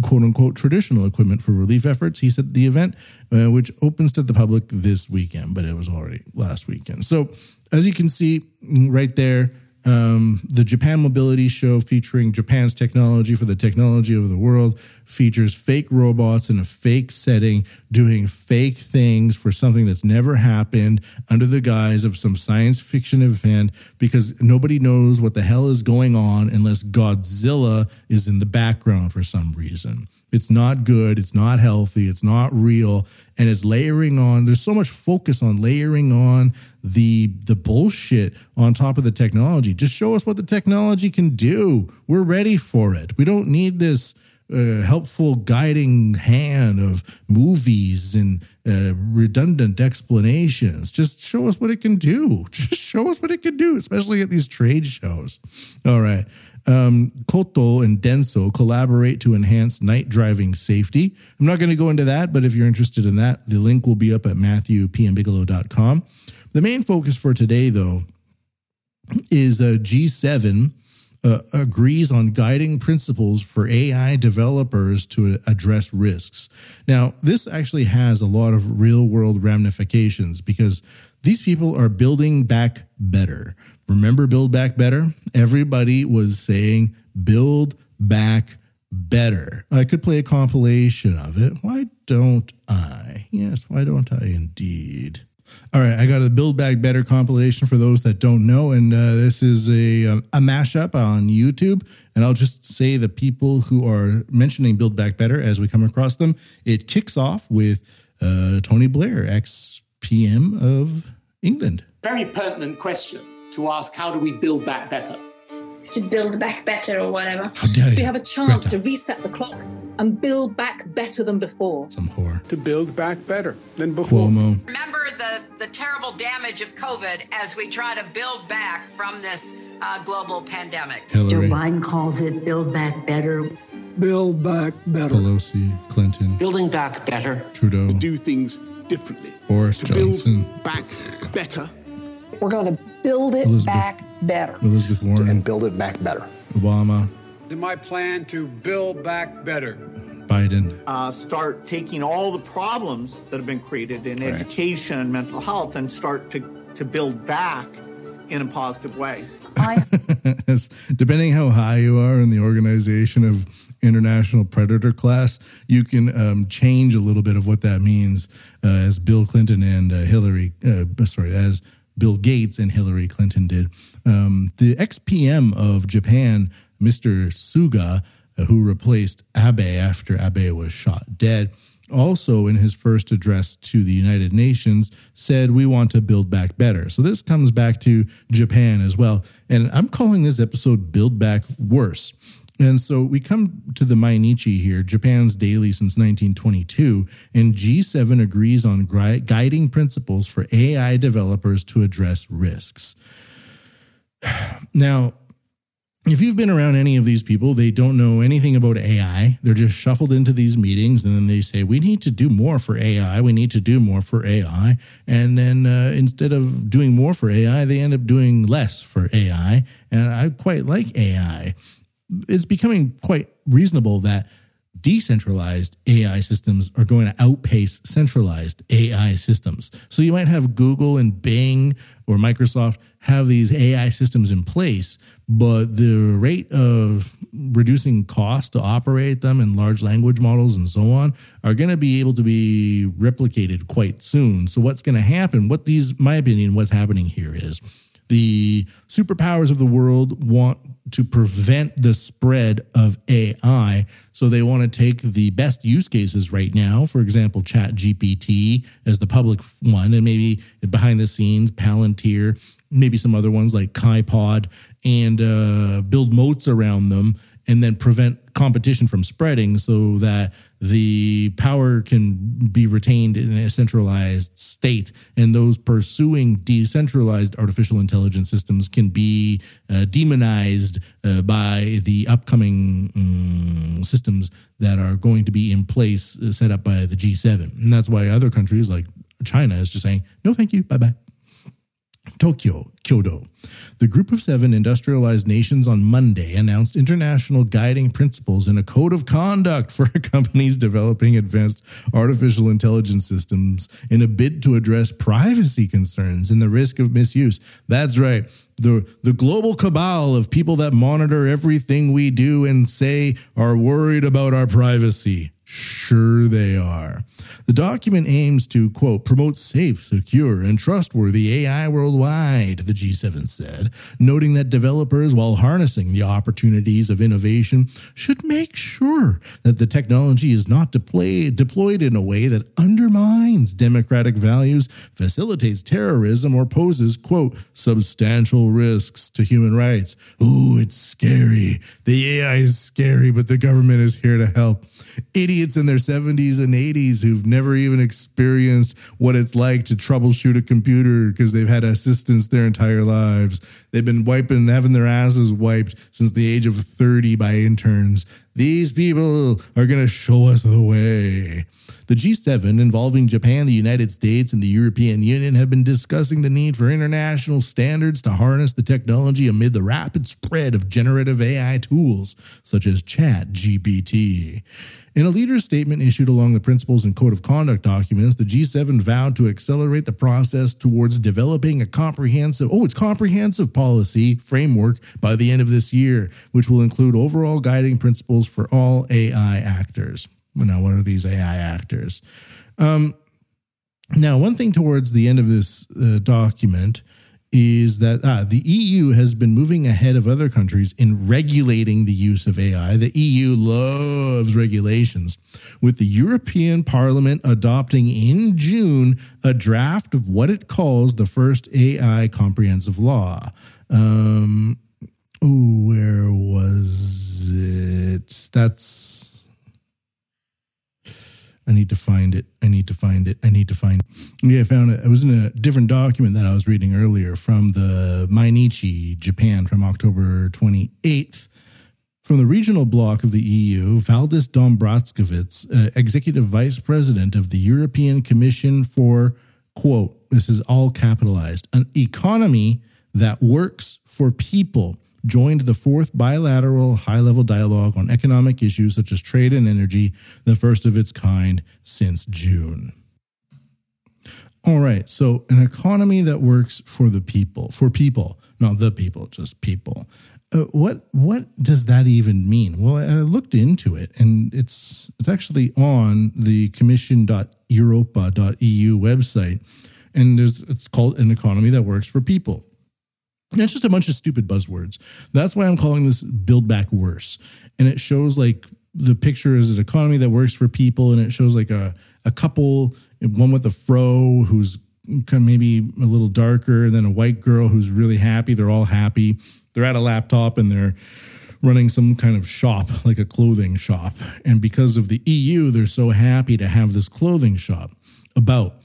S5: quote unquote traditional equipment for relief efforts. He said the event, uh, which opens to the public this weekend, but it was already last weekend. So, as you can see right there, um, the Japan Mobility Show featuring Japan's technology for the technology of the world features fake robots in a fake setting doing fake things for something that's never happened under the guise of some science fiction event because nobody knows what the hell is going on unless Godzilla is in the background for some reason. It's not good, it's not healthy, it's not real, and it's layering on. There's so much focus on layering on the the bullshit on top of the technology. Just show us what the technology can do. We're ready for it. We don't need this uh, helpful guiding hand of movies and uh, redundant explanations. Just show us what it can do. <laughs> Just show us what it can do, especially at these trade shows. All right. Um, Koito and Denso collaborate to enhance night driving safety. I'm not going to go into that, but if you're interested in that, the link will be up at matthewpmbigelow.com. The main focus for today, though, is uh, G7 uh, agrees on guiding principles for AI developers to address risks. Now, this actually has a lot of real world ramifications because these people are building back better. Remember Build Back Better? Everybody was saying build back better. I could play a compilation of it. Why don't I? Yes, why don't I indeed? All right, I got a Build Back Better compilation for those that don't know, and uh, this is a a mashup on YouTube. And I'll just say the people who are mentioning Build Back Better as we come across them. It kicks off with uh, Tony Blair, ex PM of England.
S6: Very pertinent question to ask: How do we build back better?
S8: to build back better or whatever.
S5: How dare you?
S9: We have a chance
S5: Greta.
S9: to reset the clock and build back better than before.
S5: Some whore.
S10: to build back better than before.
S5: Cuomo.
S11: Remember the, the terrible damage of COVID as we try to build back from this uh, global pandemic.
S12: Joe Biden calls it Build Back Better.
S10: Build back better.
S5: Pelosi. Clinton.
S13: Building back better.
S5: Trudeau.
S10: Do things differently.
S5: Boris
S10: To
S5: Johnson.
S10: build back better.
S14: We're going to build it
S5: Elizabeth.
S14: back better.
S5: Elizabeth Warren.
S4: and build it back better.
S5: Obama.
S15: in my plan to build back better.
S5: Biden.
S16: uh, start taking all the problems that have been created in
S5: Right.
S16: education and mental health and start to, to build back in a positive way. <laughs>
S5: Yes. Depending how high you are in the organization of international predator class, you can um, change a little bit of what that means. Uh, as Bill Clinton and uh, Hillary, uh, sorry, as Bill Gates and Hillary Clinton did. Um, the ex PM of Japan, Mr. Suga, uh, who replaced Abe after Abe was shot dead, also in his first address to the United Nations said we want to build back better. So this comes back to Japan as well. And I'm calling this episode Build Back Worse. And so we come to the Mainichi here, Japan's daily since 1922, and G7 agrees on guiding principles for AI developers to address risks. <sighs> Now, if you've been around any of these people, they don't know anything about AI. They're just shuffled into these meetings and then they say, We need to do more for AI. We need to do more for AI. And then uh, instead of doing more for AI, they end up doing less for AI. And I quite like AI. It's becoming quite reasonable that decentralized AI systems are going to outpace centralized AI systems. So you might have Google and Bing or Microsoft have these AI systems in place, but the rate of reducing cost to operate them in large language models and so on are going to be able to be replicated quite soon. So what's going to happen? What these, my opinion, what's happening here is the superpowers of the world want to prevent the spread of AI. So they want to take the best use cases right now, for example, Chat GPT as the public one, and maybe behind the scenes, Palantir, maybe some other ones like KaiPod, and uh, build moats around them and then prevent competition from spreading so that the power can be retained in a centralized state. And those pursuing decentralized artificial intelligence systems can be uh, demonized uh, by the upcoming um, systems that are going to be in place uh, set up by the G7 and that's why other countries like China is just saying no thank you. Bye bye Tokyo, Kyoto. The Group of Seven industrialized nations on Monday announced international guiding principles and a code of conduct for <laughs> companies developing advanced artificial intelligence systems in a bid to address privacy concerns and the risk of misuse. That's right. The, the global cabal of people that monitor everything we do and say are worried about our privacy. Sure, they are. The document aims to, quote, promote safe, secure, and trustworthy AI worldwide, the G7 said, noting that developers, while harnessing the opportunities of innovation, should make sure that the technology is not deploy- deployed in a way that undermines democratic values, facilitates terrorism, or poses, quote, substantial risks to human rights. Ooh, it's scary. The AI is scary, but the government is here to help. Idiots in their 70s and 80s who've never even experienced what it's like to troubleshoot a computer because they've had assistants their entire lives. They've been wiping, having their asses wiped since the age of 30 by interns. These people are going to show us the way. The G7, involving Japan, the United States, and the European Union, have been discussing the need for international standards to harness the technology amid the rapid spread of generative AI tools such as Chat GPT. In a leader's statement issued along the principles and code of conduct documents, the G7 vowed to accelerate the process towards developing a comprehensive, oh, it's comprehensive policy framework by the end of this year, which will include overall guiding principles for all AI actors. Now, what are these AI actors? Um, now, one thing towards the end of this uh, document is that ah, the EU has been moving ahead of other countries in regulating the use of AI. The EU loves regulations, with the European Parliament adopting in June a draft of what it calls the first AI comprehensive law. Um, oh, where was it? That's I need to find it. I need to find it. I need to find it. Yeah, I found it. It was in a different document that I was reading earlier from the Mainichi, Japan, from October 28th. From the regional bloc of the EU, Valdis Dombrovskis, uh, executive vice president of the European Commission for, quote, this is all capitalized, an economy that works for people joined the fourth bilateral high level dialogue on economic issues such as trade and energy, the first of its kind since June. All right, so an economy that works for the people, for people, not the people, just people. Uh, what what does that even mean? Well, I looked into it, and it's it's actually on the Commission.europa.eu website, and there's it's called an economy that works for people. That's just a bunch of stupid buzzwords. That's why I'm calling this Build Back Worse. And it shows like the picture is an economy that works for people, and it shows like a, a couple, one with a fro who's kind of maybe a little darker, then a white girl who's really happy. They're all happy. They're at a laptop and they're running some kind of shop, like a clothing shop. And because of the EU, they're so happy to have this clothing shop about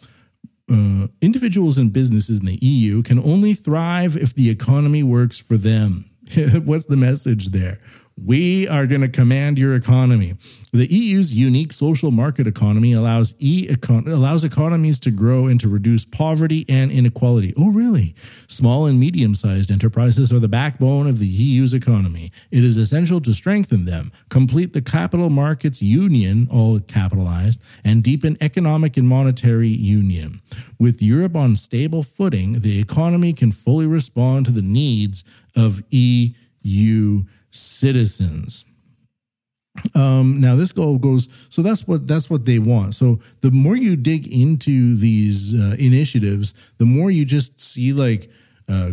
S5: uh, individuals and businesses in the EU can only thrive if the economy works for them. <laughs> What's the message there? We are going to command your economy. The EU's unique social market economy allows e allows economies to grow and to reduce poverty and inequality. Oh, really? Small and medium-sized enterprises are the backbone of the EU's economy. It is essential to strengthen them, complete the capital markets union, all capitalized, and deepen economic and monetary union. With Europe on stable footing, the economy can fully respond to the needs of EU citizens. Um, now this goal goes so that's what that's what they want. So the more you dig into these uh, initiatives, the more you just see like uh,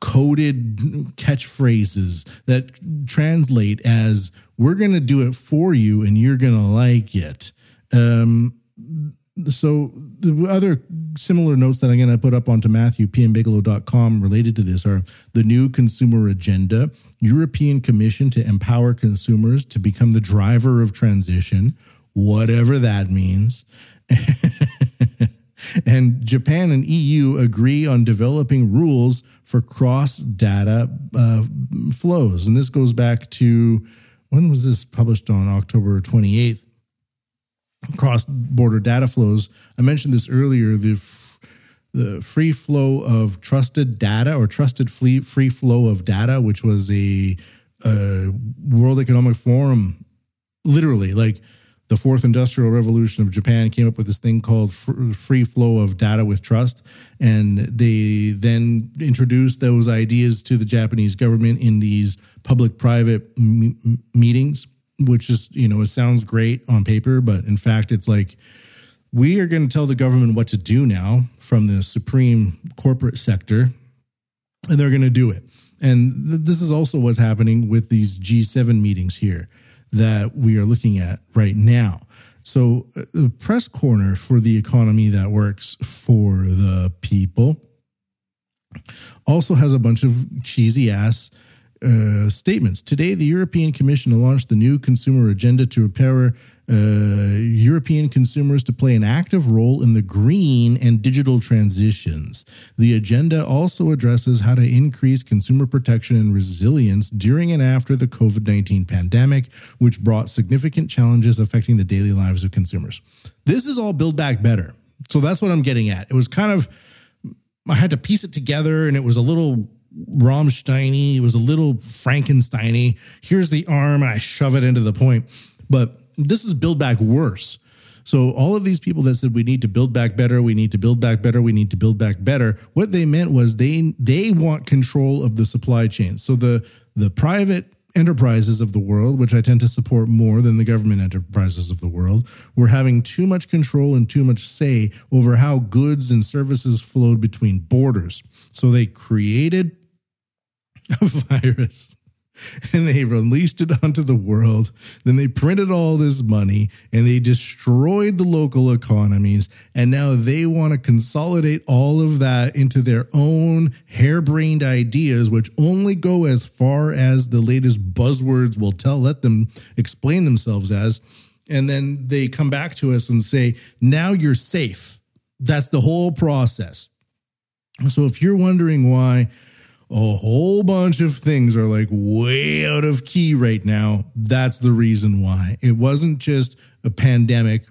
S5: coded catchphrases that translate as "We're going to do it for you, and you're going to like it." Um, so the other similar notes that I'm going to put up onto MatthewPMBigelow.com related to this are the new consumer agenda, European Commission to empower consumers to become the driver of transition, whatever that means. <laughs> and Japan and EU agree on developing rules for cross data uh, flows. And this goes back to when was this published on October 28th? Cross border data flows. I mentioned this earlier. The f- the free flow of trusted data or trusted free free flow of data, which was a, a World Economic Forum, literally like the fourth industrial revolution of Japan came up with this thing called free flow of data with trust. And they then introduced those ideas to the Japanese government in these public private m- meetings which is, you know, it sounds great on paper, but in fact, it's like we are going to tell the government what to do now from the supreme corporate sector, and they're going to do it. And th- this is also what's happening with these G7 meetings here that we are looking at right now. So, uh, the press corner for the economy that works for the people also has a bunch of cheesy ass uh, statements. Today, the European Commission launched the new consumer agenda to empower uh, European consumers to play an active role in the green and digital transitions. The agenda also addresses how to increase consumer protection and resilience during and after the COVID 19 pandemic, which brought significant challenges affecting the daily lives of consumers. This is all Build Back Better. So that's what I'm getting at. It was kind of, I had to piece it together and it was a little Rammsteiny. It was a little Frankensteiny. Here's the arm, and I shove it into the point. But this is build back worse. So all of these people that said we need to build back better, we need to build back better, we need to build back better, what they meant was they they want control of the supply chain. So the the private enterprises of the world, which I tend to support more than the government enterprises of the world, were having too much control and too much say over how goods and services flowed between borders. So they created <laughs> a virus and they released it onto the world. Then they printed all this money and they destroyed the local economies. And now they want to consolidate all of that into their own harebrained ideas, which only go as far as the latest buzzwords will tell, let them explain themselves as. And then they come back to us and say, now you're safe. That's the whole process. So if you're wondering why, a whole bunch of things are like way out of key right now. That's the reason why. It wasn't just a pandemic.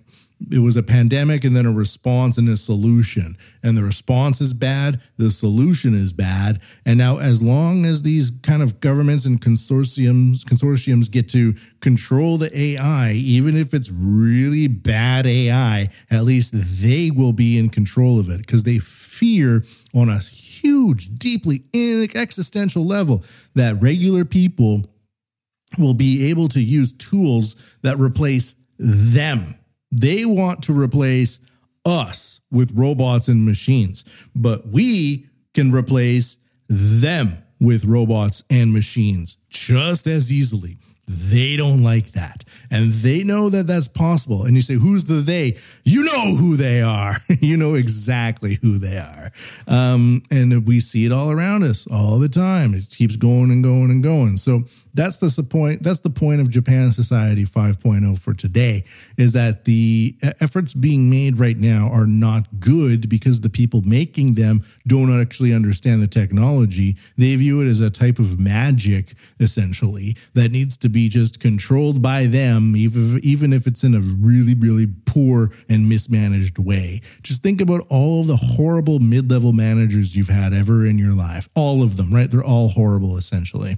S5: It was a pandemic and then a response and a solution. And the response is bad, the solution is bad. And now as long as these kind of governments and consortiums consortiums get to control the AI, even if it's really bad AI, at least they will be in control of it because they fear on a huge, deeply existential level that regular people will be able to use tools that replace them. They want to replace us with robots and machines, but we can replace them with robots and machines just as easily. They don't like that. And they know that that's possible. And you say, who's the they? You know who they are. <laughs> you know exactly who they are. Um, and we see it all around us all the time. It keeps going and going and going. So that's the point. That's the point of Japan Society 5.0 for today is that the efforts being made right now are not good because the people making them don't actually understand the technology. They view it as a type of magic, essentially, that needs to be just controlled by them, even, even if it's in a really, really poor and mismanaged way. Just think about all of the horrible mid level managers you've had ever in your life. All of them, right? They're all horrible, essentially.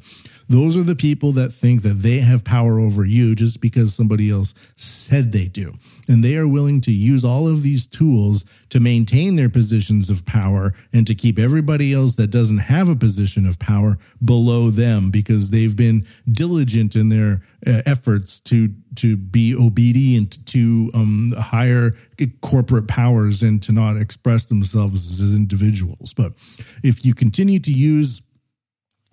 S5: Those are the people that think that they have power over you just because somebody else said they do. And they are willing to use all of these tools to maintain their positions of power and to keep everybody else that doesn't have a position of power below them because they've been diligent in their uh, efforts to to be obedient to um, higher corporate powers and to not express themselves as individuals. But if you continue to use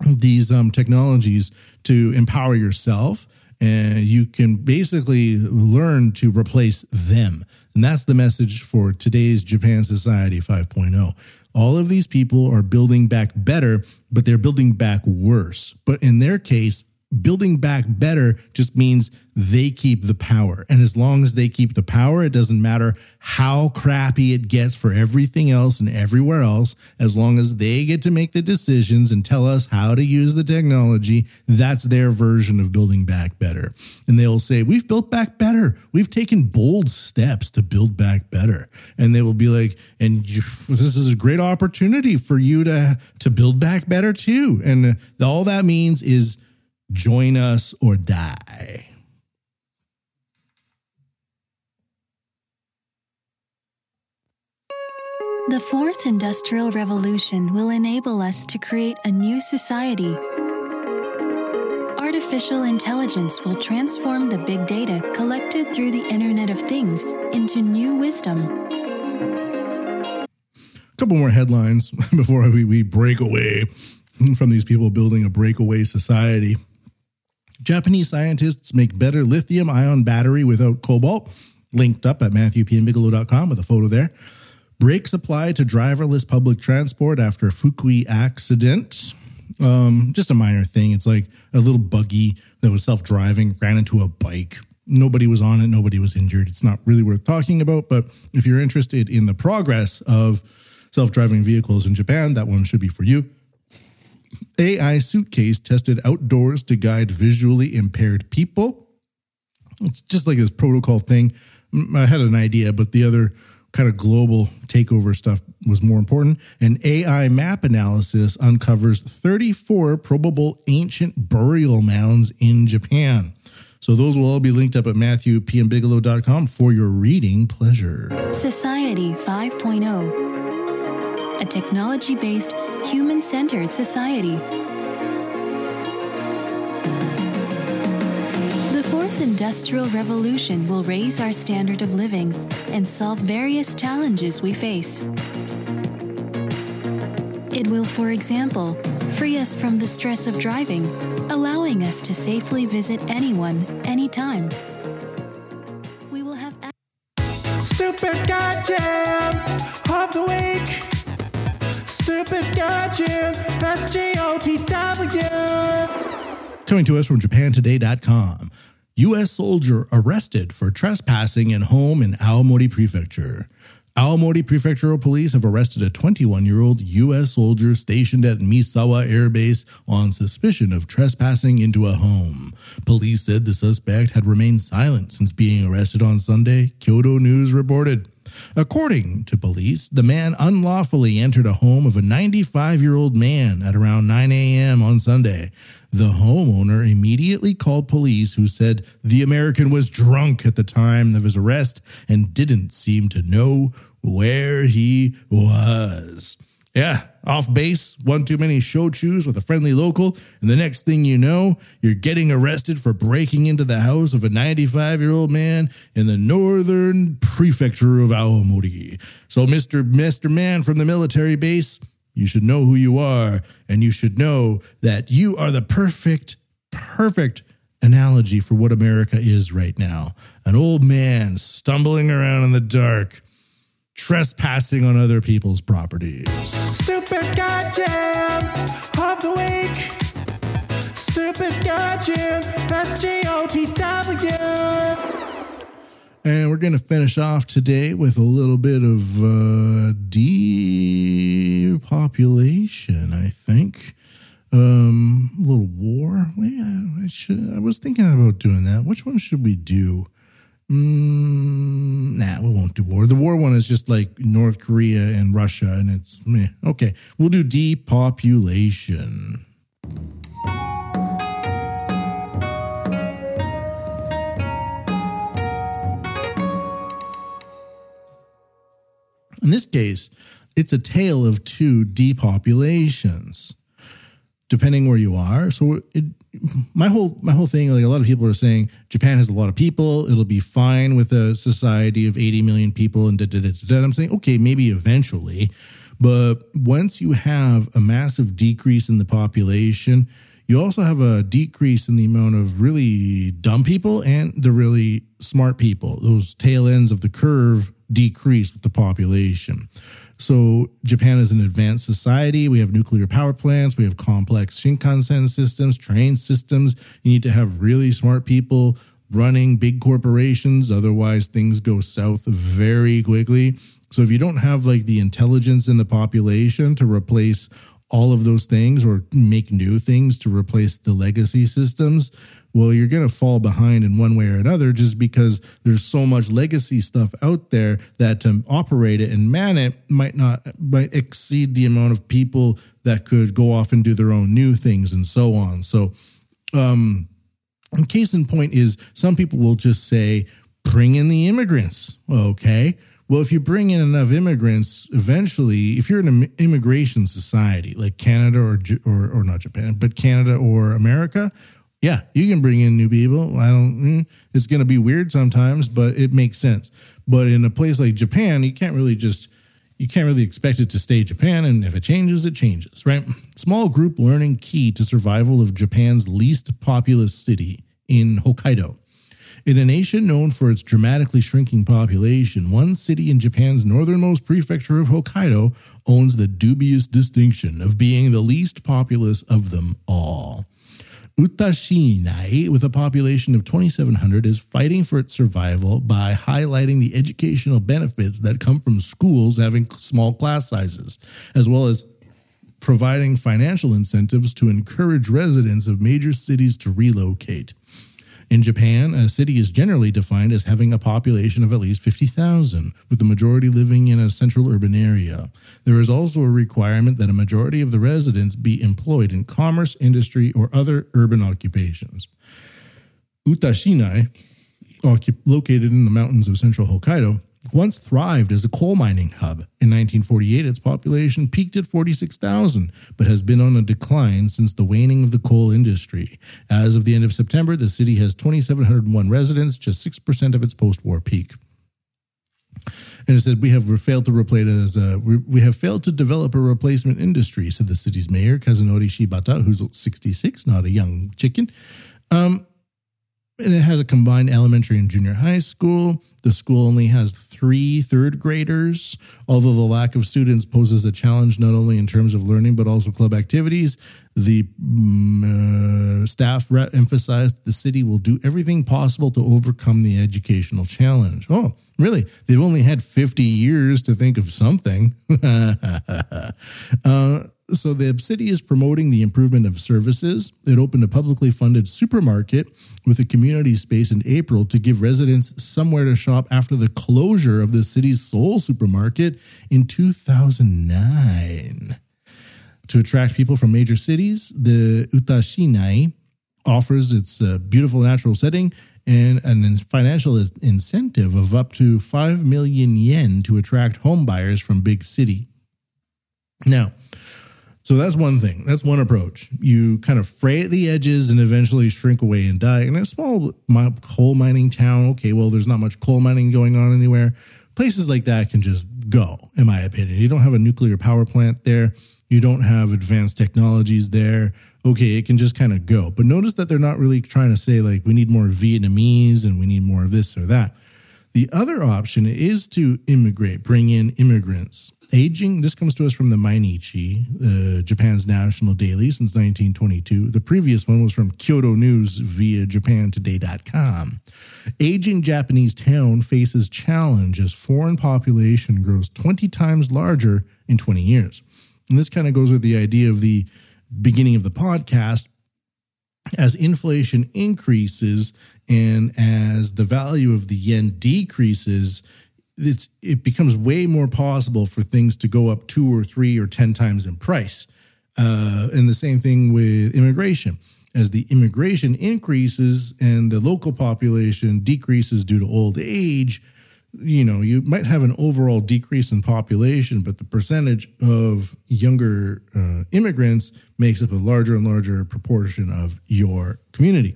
S5: these um, technologies to empower yourself and you can basically learn to replace them. And that's the message for today's japan society 5.0 all of these people are building back better but they're building back worse. But in their case building back better just means they keep the power. And as long as they keep the power, it doesn't matter how crappy it gets for everything else and everywhere else. As long as they get to make the decisions and tell us how to use the technology, that's their version of building back better. And they'll say, We've built back better. We've taken bold steps to build back better. And they will be like, And you, this is a great opportunity for you to, to build back better too. And all that means is join us or die.
S7: The fourth industrial revolution will enable us to create a new society. Artificial intelligence will transform the big data collected through the Internet of Things into new wisdom.
S5: A couple more headlines <laughs> before we, we break away from these people building a breakaway society. Japanese scientists make better lithium ion battery without cobalt. Linked up at matthewpmbigelow.com with a photo there. Brakes applied to driverless public transport after a Fukui accident. Um, just a minor thing. It's like a little buggy that was self driving, ran into a bike. Nobody was on it, nobody was injured. It's not really worth talking about, but if you're interested in the progress of self driving vehicles in Japan, that one should be for you. AI suitcase tested outdoors to guide visually impaired people. It's just like this protocol thing. Mm, I had an idea, but the other kind of global takeover stuff was more important. An AI map analysis uncovers 34 probable ancient burial mounds in Japan. So those will all be linked up at matthewpmbigelow.com for your reading pleasure.
S7: Society 5.0, a technology based human centered society. The fourth industrial revolution will raise our standard of living and solve various challenges we face. It will, for example, free us from the stress of driving, allowing us to safely visit anyone, anytime. We will have.
S13: Goddamn of the week. Stupid that's
S5: Coming to us from JapanToday.com. U.S. soldier arrested for trespassing in home in Aomori Prefecture. Aomori Prefectural Police have arrested a 21 year old U.S. soldier stationed at Misawa Air Base on suspicion of trespassing into a home. Police said the suspect had remained silent since being arrested on Sunday, Kyodo News reported. According to police, the man unlawfully entered a home of a 95 year old man at around 9 a.m. on Sunday. The homeowner immediately called police, who said the American was drunk at the time of his arrest and didn't seem to know where he was. Yeah, off base, one too many shochus with a friendly local, and the next thing you know, you're getting arrested for breaking into the house of a 95 year old man in the northern prefecture of Aomori. So, Mr. Mr. Man from the military base, you should know who you are, and you should know that you are the perfect, perfect analogy for what America is right now an old man stumbling around in the dark, trespassing on other people's properties.
S13: Stupid goddamn of the week. Stupid goddamn. That's G O T W.
S5: And we're going to finish off today with a little bit of uh, depopulation, I think. Um, a little war. Yeah, I, should, I was thinking about doing that. Which one should we do? Mm, nah, we won't do war. The war one is just like North Korea and Russia, and it's meh. okay. We'll do depopulation. In this case, it's a tale of two depopulations, depending where you are. So it, my whole my whole thing, like a lot of people are saying, Japan has a lot of people. It'll be fine with a society of 80 million people, and da, da, da, da, da. I'm saying, okay, maybe eventually, but once you have a massive decrease in the population, you also have a decrease in the amount of really dumb people and the really smart people. Those tail ends of the curve decrease with the population. So Japan is an advanced society. We have nuclear power plants. We have complex Shinkansen systems, train systems. You need to have really smart people running big corporations. Otherwise, things go south very quickly. So if you don't have like the intelligence in the population to replace all of those things or make new things to replace the legacy systems, well, you're going to fall behind in one way or another just because there's so much legacy stuff out there that to operate it and man it might not might exceed the amount of people that could go off and do their own new things and so on. So, um, case in point is some people will just say, bring in the immigrants. Okay. Well, if you bring in enough immigrants, eventually, if you're an immigration society like Canada or, or or not Japan, but Canada or America, yeah, you can bring in new people. I don't. mm, It's going to be weird sometimes, but it makes sense. But in a place like Japan, you can't really just you can't really expect it to stay Japan, and if it changes, it changes, right? Small group learning key to survival of Japan's least populous city in Hokkaido. In a nation known for its dramatically shrinking population, one city in Japan's northernmost prefecture of Hokkaido owns the dubious distinction of being the least populous of them all. Utashinai, with a population of 2,700, is fighting for its survival by highlighting the educational benefits that come from schools having small class sizes, as well as providing financial incentives to encourage residents of major cities to relocate. In Japan, a city is generally defined as having a population of at least 50,000, with the majority living in a central urban area. There is also a requirement that a majority of the residents be employed in commerce, industry, or other urban occupations. Utashinai, located in the mountains of central Hokkaido, once thrived as a coal mining hub. In 1948, its population peaked at 46,000, but has been on a decline since the waning of the coal industry. As of the end of September, the city has 2,701 residents, just 6% of its post war peak. And it said, We have failed to replace as a, we, we have failed to develop a replacement industry, said the city's mayor, Kazunori Shibata, who's 66, not a young chicken. Um, and it has a combined elementary and junior high school. The school only has three third graders, although the lack of students poses a challenge not only in terms of learning but also club activities. The mm, uh, staff emphasized the city will do everything possible to overcome the educational challenge. Oh, really? They've only had 50 years to think of something. <laughs> uh, so the city is promoting the improvement of services. It opened a publicly funded supermarket with a community space in April to give residents somewhere to shop after the closure of the city's sole supermarket in 2009. To attract people from major cities, the Utashinai offers its uh, beautiful natural setting and an financial incentive of up to 5 million yen to attract home buyers from big city. Now, so that's one thing. That's one approach. You kind of fray at the edges and eventually shrink away and die. In a small coal mining town, okay, well, there's not much coal mining going on anywhere. Places like that can just go, in my opinion. You don't have a nuclear power plant there. you don't have advanced technologies there. Okay, it can just kind of go. But notice that they're not really trying to say, like, we need more Vietnamese and we need more of this or that. The other option is to immigrate, bring in immigrants. Aging, this comes to us from the Mainichi, uh, Japan's national daily since 1922. The previous one was from Kyodo News via japantoday.com. Aging Japanese town faces challenge as foreign population grows 20 times larger in 20 years. And this kind of goes with the idea of the beginning of the podcast. As inflation increases and as the value of the yen decreases, it's it becomes way more possible for things to go up two or three or ten times in price. Uh, and the same thing with immigration. As the immigration increases and the local population decreases due to old age, you know, you might have an overall decrease in population, but the percentage of younger uh, immigrants makes up a larger and larger proportion of your community.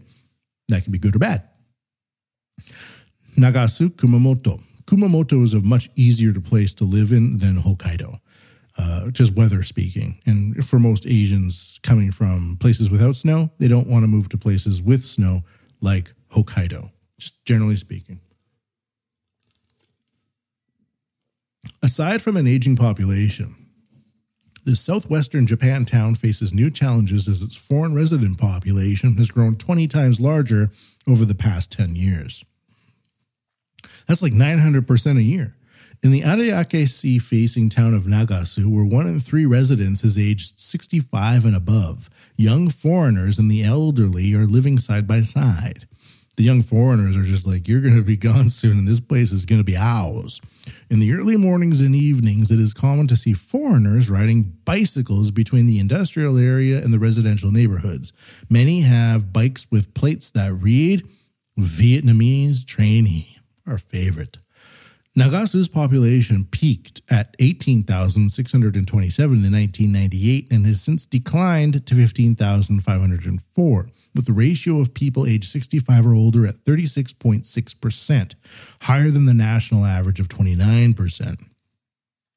S5: That can be good or bad. Nagasu Kumamoto. Kumamoto is a much easier place to live in than Hokkaido, uh, just weather speaking. And for most Asians coming from places without snow, they don't want to move to places with snow like Hokkaido, just generally speaking. Aside from an aging population, this southwestern Japantown faces new challenges as its foreign resident population has grown 20 times larger over the past 10 years. That's like 900% a year. In the Ariake Sea facing town of Nagasu, where one in three residents is aged 65 and above, young foreigners and the elderly are living side by side. The young foreigners are just like, you're going to be gone soon, and this place is going to be ours. In the early mornings and evenings, it is common to see foreigners riding bicycles between the industrial area and the residential neighborhoods. Many have bikes with plates that read Vietnamese trainee, our favorite. Nagasu's population peaked at 18,627 in 1998 and has since declined to 15,504, with the ratio of people aged 65 or older at 36.6%, higher than the national average of 29%.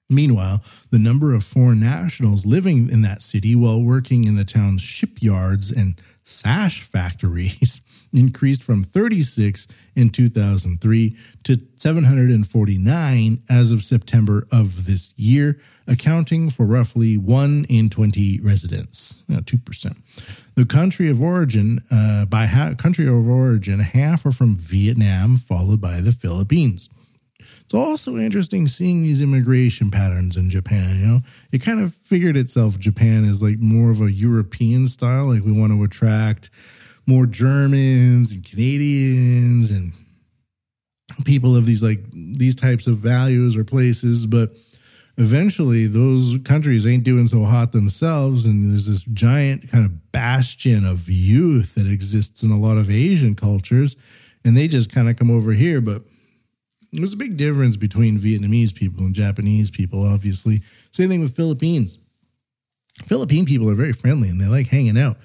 S5: Meanwhile, the number of foreign nationals living in that city while working in the town's shipyards and sash factories <laughs> increased from 36 in 2003 to 749 as of September of this year, accounting for roughly 1 in 20 residents, you know, 2%. The country of origin, uh, by ha- country of origin, half are from Vietnam, followed by the Philippines. It's also interesting seeing these immigration patterns in Japan. You know, it kind of figured itself Japan is like more of a European style. Like we want to attract more Germans and Canadians and people of these like these types of values or places, but eventually those countries ain't doing so hot themselves and there's this giant kind of bastion of youth that exists in a lot of Asian cultures and they just kind of come over here but there's a big difference between Vietnamese people and Japanese people, obviously. Same thing with Philippines. Philippine people are very friendly and they like hanging out.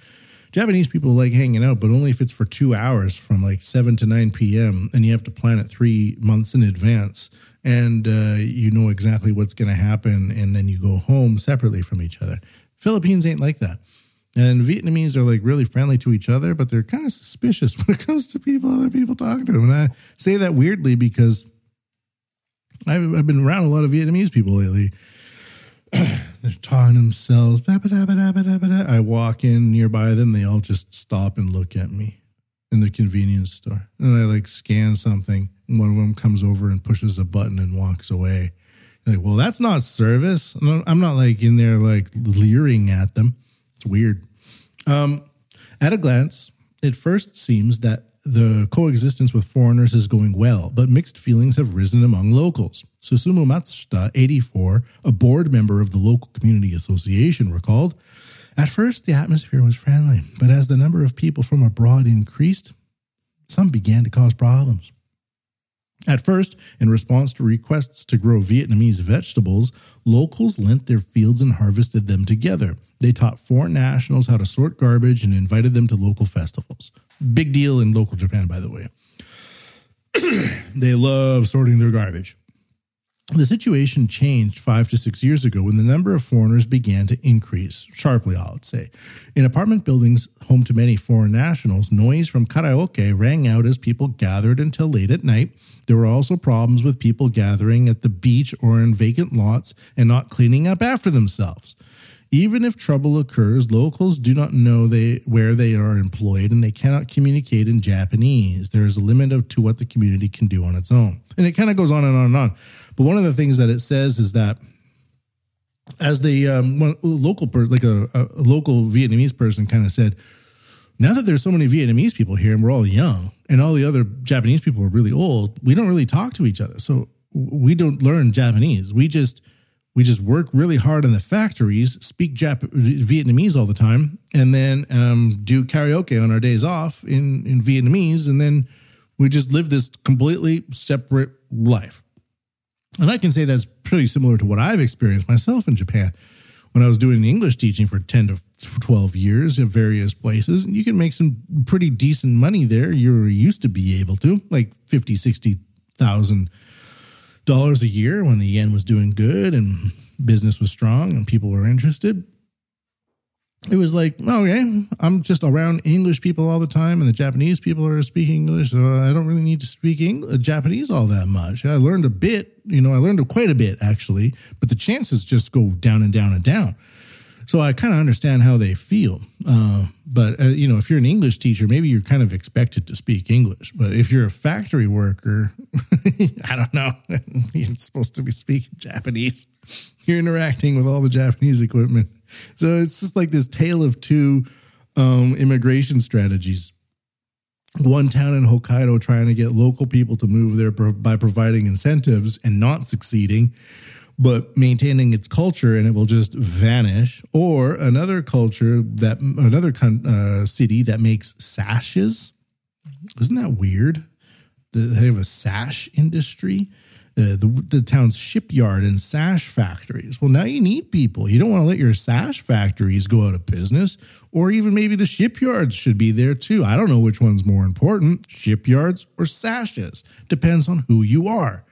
S5: Japanese people like hanging out, but only if it's for two hours from like 7 to 9 p.m. and you have to plan it three months in advance and uh, you know exactly what's going to happen and then you go home separately from each other. Philippines ain't like that. And Vietnamese are like really friendly to each other, but they're kind of suspicious <laughs> when it comes to people, other people talking to them. And I say that weirdly because I've, I've been around a lot of Vietnamese people lately. <clears throat> They're talking themselves. I walk in nearby them. They all just stop and look at me in the convenience store. And I like scan something. One of them comes over and pushes a button and walks away. Like, well, that's not service. I'm not like in there like leering at them. It's weird. Um, at a glance, it first seems that the coexistence with foreigners is going well, but mixed feelings have risen among locals. Susumu Matsushita, 84, a board member of the local community association, recalled At first, the atmosphere was friendly, but as the number of people from abroad increased, some began to cause problems. At first, in response to requests to grow Vietnamese vegetables, locals lent their fields and harvested them together. They taught foreign nationals how to sort garbage and invited them to local festivals. Big deal in local Japan, by the way. <clears throat> they love sorting their garbage. The situation changed five to six years ago when the number of foreigners began to increase sharply, I would say. In apartment buildings home to many foreign nationals, noise from karaoke rang out as people gathered until late at night. There were also problems with people gathering at the beach or in vacant lots and not cleaning up after themselves. Even if trouble occurs, locals do not know they where they are employed and they cannot communicate in Japanese. There is a limit of to what the community can do on its own. And it kind of goes on and on and on. But one of the things that it says is that as the um, local per, like a, a local Vietnamese person kind of said, now that there's so many Vietnamese people here and we're all young and all the other Japanese people are really old, we don't really talk to each other. So we don't learn Japanese. We just we just work really hard in the factories, speak Jap- Vietnamese all the time, and then um, do karaoke on our days off in, in Vietnamese. And then we just live this completely separate life. And I can say that's pretty similar to what I've experienced myself in Japan when I was doing English teaching for 10 to 12 years at various places. And you can make some pretty decent money there. You used to be able to, like 50, 60,000 dollars a year when the yen was doing good and business was strong and people were interested. It was like, okay, I'm just around English people all the time, and the Japanese people are speaking English, so I don't really need to speak English, Japanese all that much. I learned a bit, you know, I learned quite a bit actually, but the chances just go down and down and down. So I kind of understand how they feel. Uh, but, uh, you know, if you're an English teacher, maybe you're kind of expected to speak English. But if you're a factory worker, <laughs> I don't know, <laughs> you're supposed to be speaking Japanese. You're interacting with all the Japanese equipment. So it's just like this tale of two um, immigration strategies. One town in Hokkaido trying to get local people to move there by providing incentives and not succeeding but maintaining its culture and it will just vanish. Or another culture that another uh, city that makes sashes. Isn't that weird? They have a sash industry. Uh, the, the town's shipyard and sash factories. Well, now you need people. You don't want to let your sash factories go out of business, or even maybe the shipyards should be there too. I don't know which one's more important shipyards or sashes. Depends on who you are.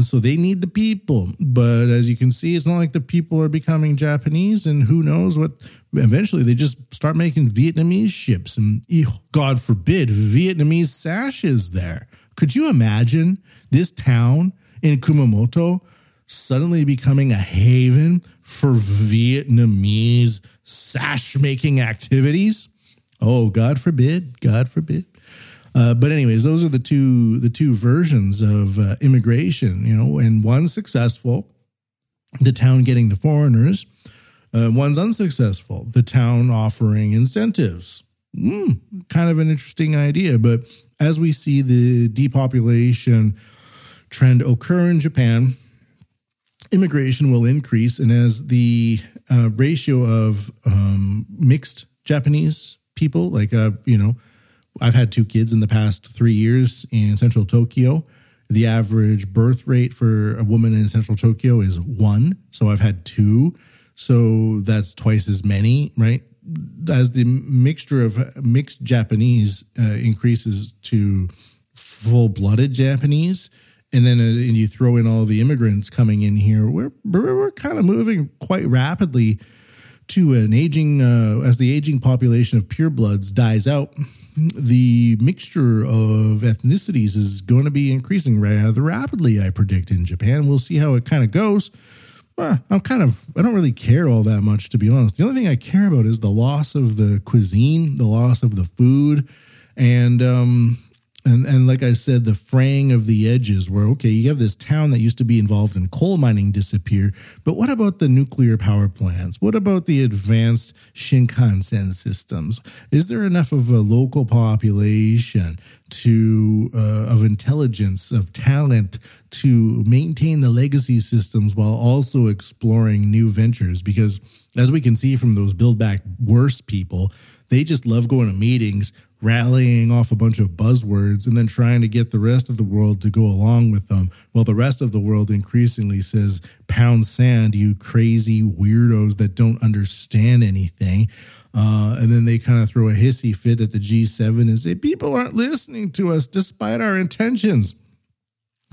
S5: So they need the people. But as you can see, it's not like the people are becoming Japanese, and who knows what. Eventually, they just start making Vietnamese ships, and God forbid, Vietnamese sashes there. Could you imagine this town in Kumamoto suddenly becoming a haven for Vietnamese sash making activities? Oh, God forbid, God forbid. Uh, but anyways, those are the two the two versions of uh, immigration. You know, and one successful, the town getting the foreigners. Uh, one's unsuccessful, the town offering incentives. Mm, kind of an interesting idea. But as we see the depopulation trend occur in Japan, immigration will increase. And as the uh, ratio of um, mixed Japanese people, like, uh, you know, I've had two kids in the past three years in central Tokyo. The average birth rate for a woman in central Tokyo is one. So I've had two. So that's twice as many, right? As the mixture of mixed Japanese uh, increases to full blooded Japanese, and then uh, and you throw in all the immigrants coming in here, we're, we're, kind of moving quite rapidly to an aging, uh, as the aging population of purebloods dies out the mixture of ethnicities is going to be increasing rather rapidly, I predict, in Japan. We'll see how it kind of goes. I'm kind of, I don't really care all that much, to be honest. The only thing I care about is the loss of the cuisine, the loss of the food, and um, and and like I said, the fraying of the edges, where okay, you have this town that used to be involved in coal mining disappear, but what about the nuclear power plants? What about the advanced Shinkansen systems? Is there enough of a local population to uh, of intelligence, of talent to maintain the legacy systems while also exploring new ventures? Because as we can see from those build back worse people, they just love going to meetings rallying off a bunch of buzzwords and then trying to get the rest of the world to go along with them. While the rest of the world increasingly says, pound sand, you crazy weirdos that don't understand anything. Uh, and then they kind of throw a hissy fit at the G7 and say, people aren't listening to us despite our intentions.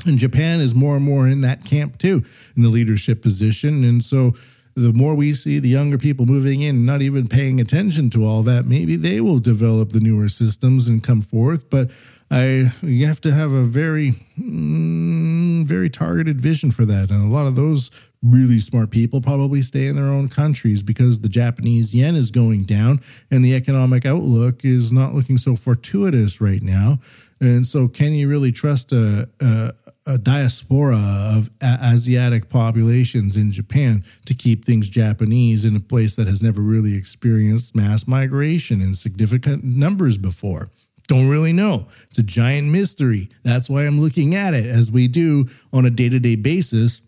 S5: And Japan is more and more in that camp too, in the leadership position. And so the more we see the younger people moving in, not even paying attention to all that, maybe they will develop the newer systems and come forth. But I, you have to have a very, mm, very targeted vision for that. And a lot of those really smart people probably stay in their own countries because the Japanese yen is going down and the economic outlook is not looking so fortuitous right now. And so, can you really trust a, a, a diaspora of Asiatic populations in Japan to keep things Japanese in a place that has never really experienced mass migration in significant numbers before? Don't really know. It's a giant mystery. That's why I'm looking at it as we do on a day to day basis.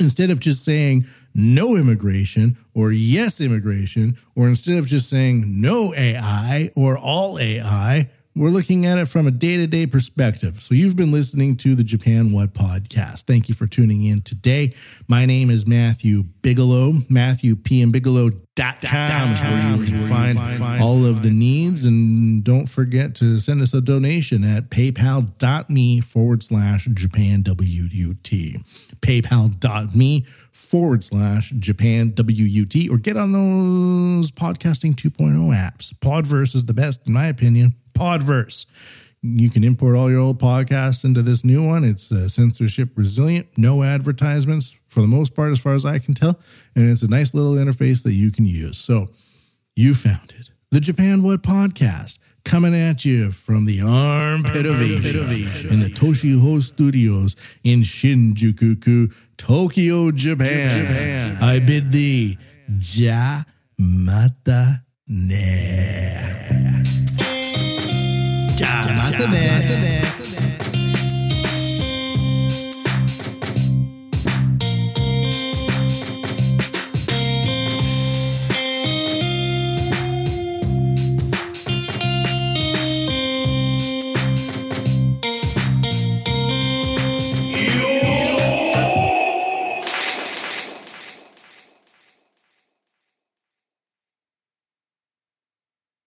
S5: Instead of just saying no immigration or yes immigration, or instead of just saying no AI or all AI, we're looking at it from a day to day perspective. So, you've been listening to the Japan Wut podcast. Thank you for tuning in today. My name is Matthew Bigelow, matthew MatthewPMBigelow.com is where you can find all of the needs. And don't forget to send us a donation at paypal.me forward slash Japan WUT. PayPal.me forward slash Japan WUT or get on those podcasting 2.0 apps. Podverse is the best, in my opinion. Podverse. You can import all your old podcasts into this new one. It's uh, censorship resilient, no advertisements for the most part, as far as I can tell. And it's a nice little interface that you can use. So you found it. The Japan Wut Podcast coming at you from the armpit of Asia in the Toshiho Studios in Shinjuku, Tokyo, Japan. I bid thee, ja mata ne. Ja mata ne.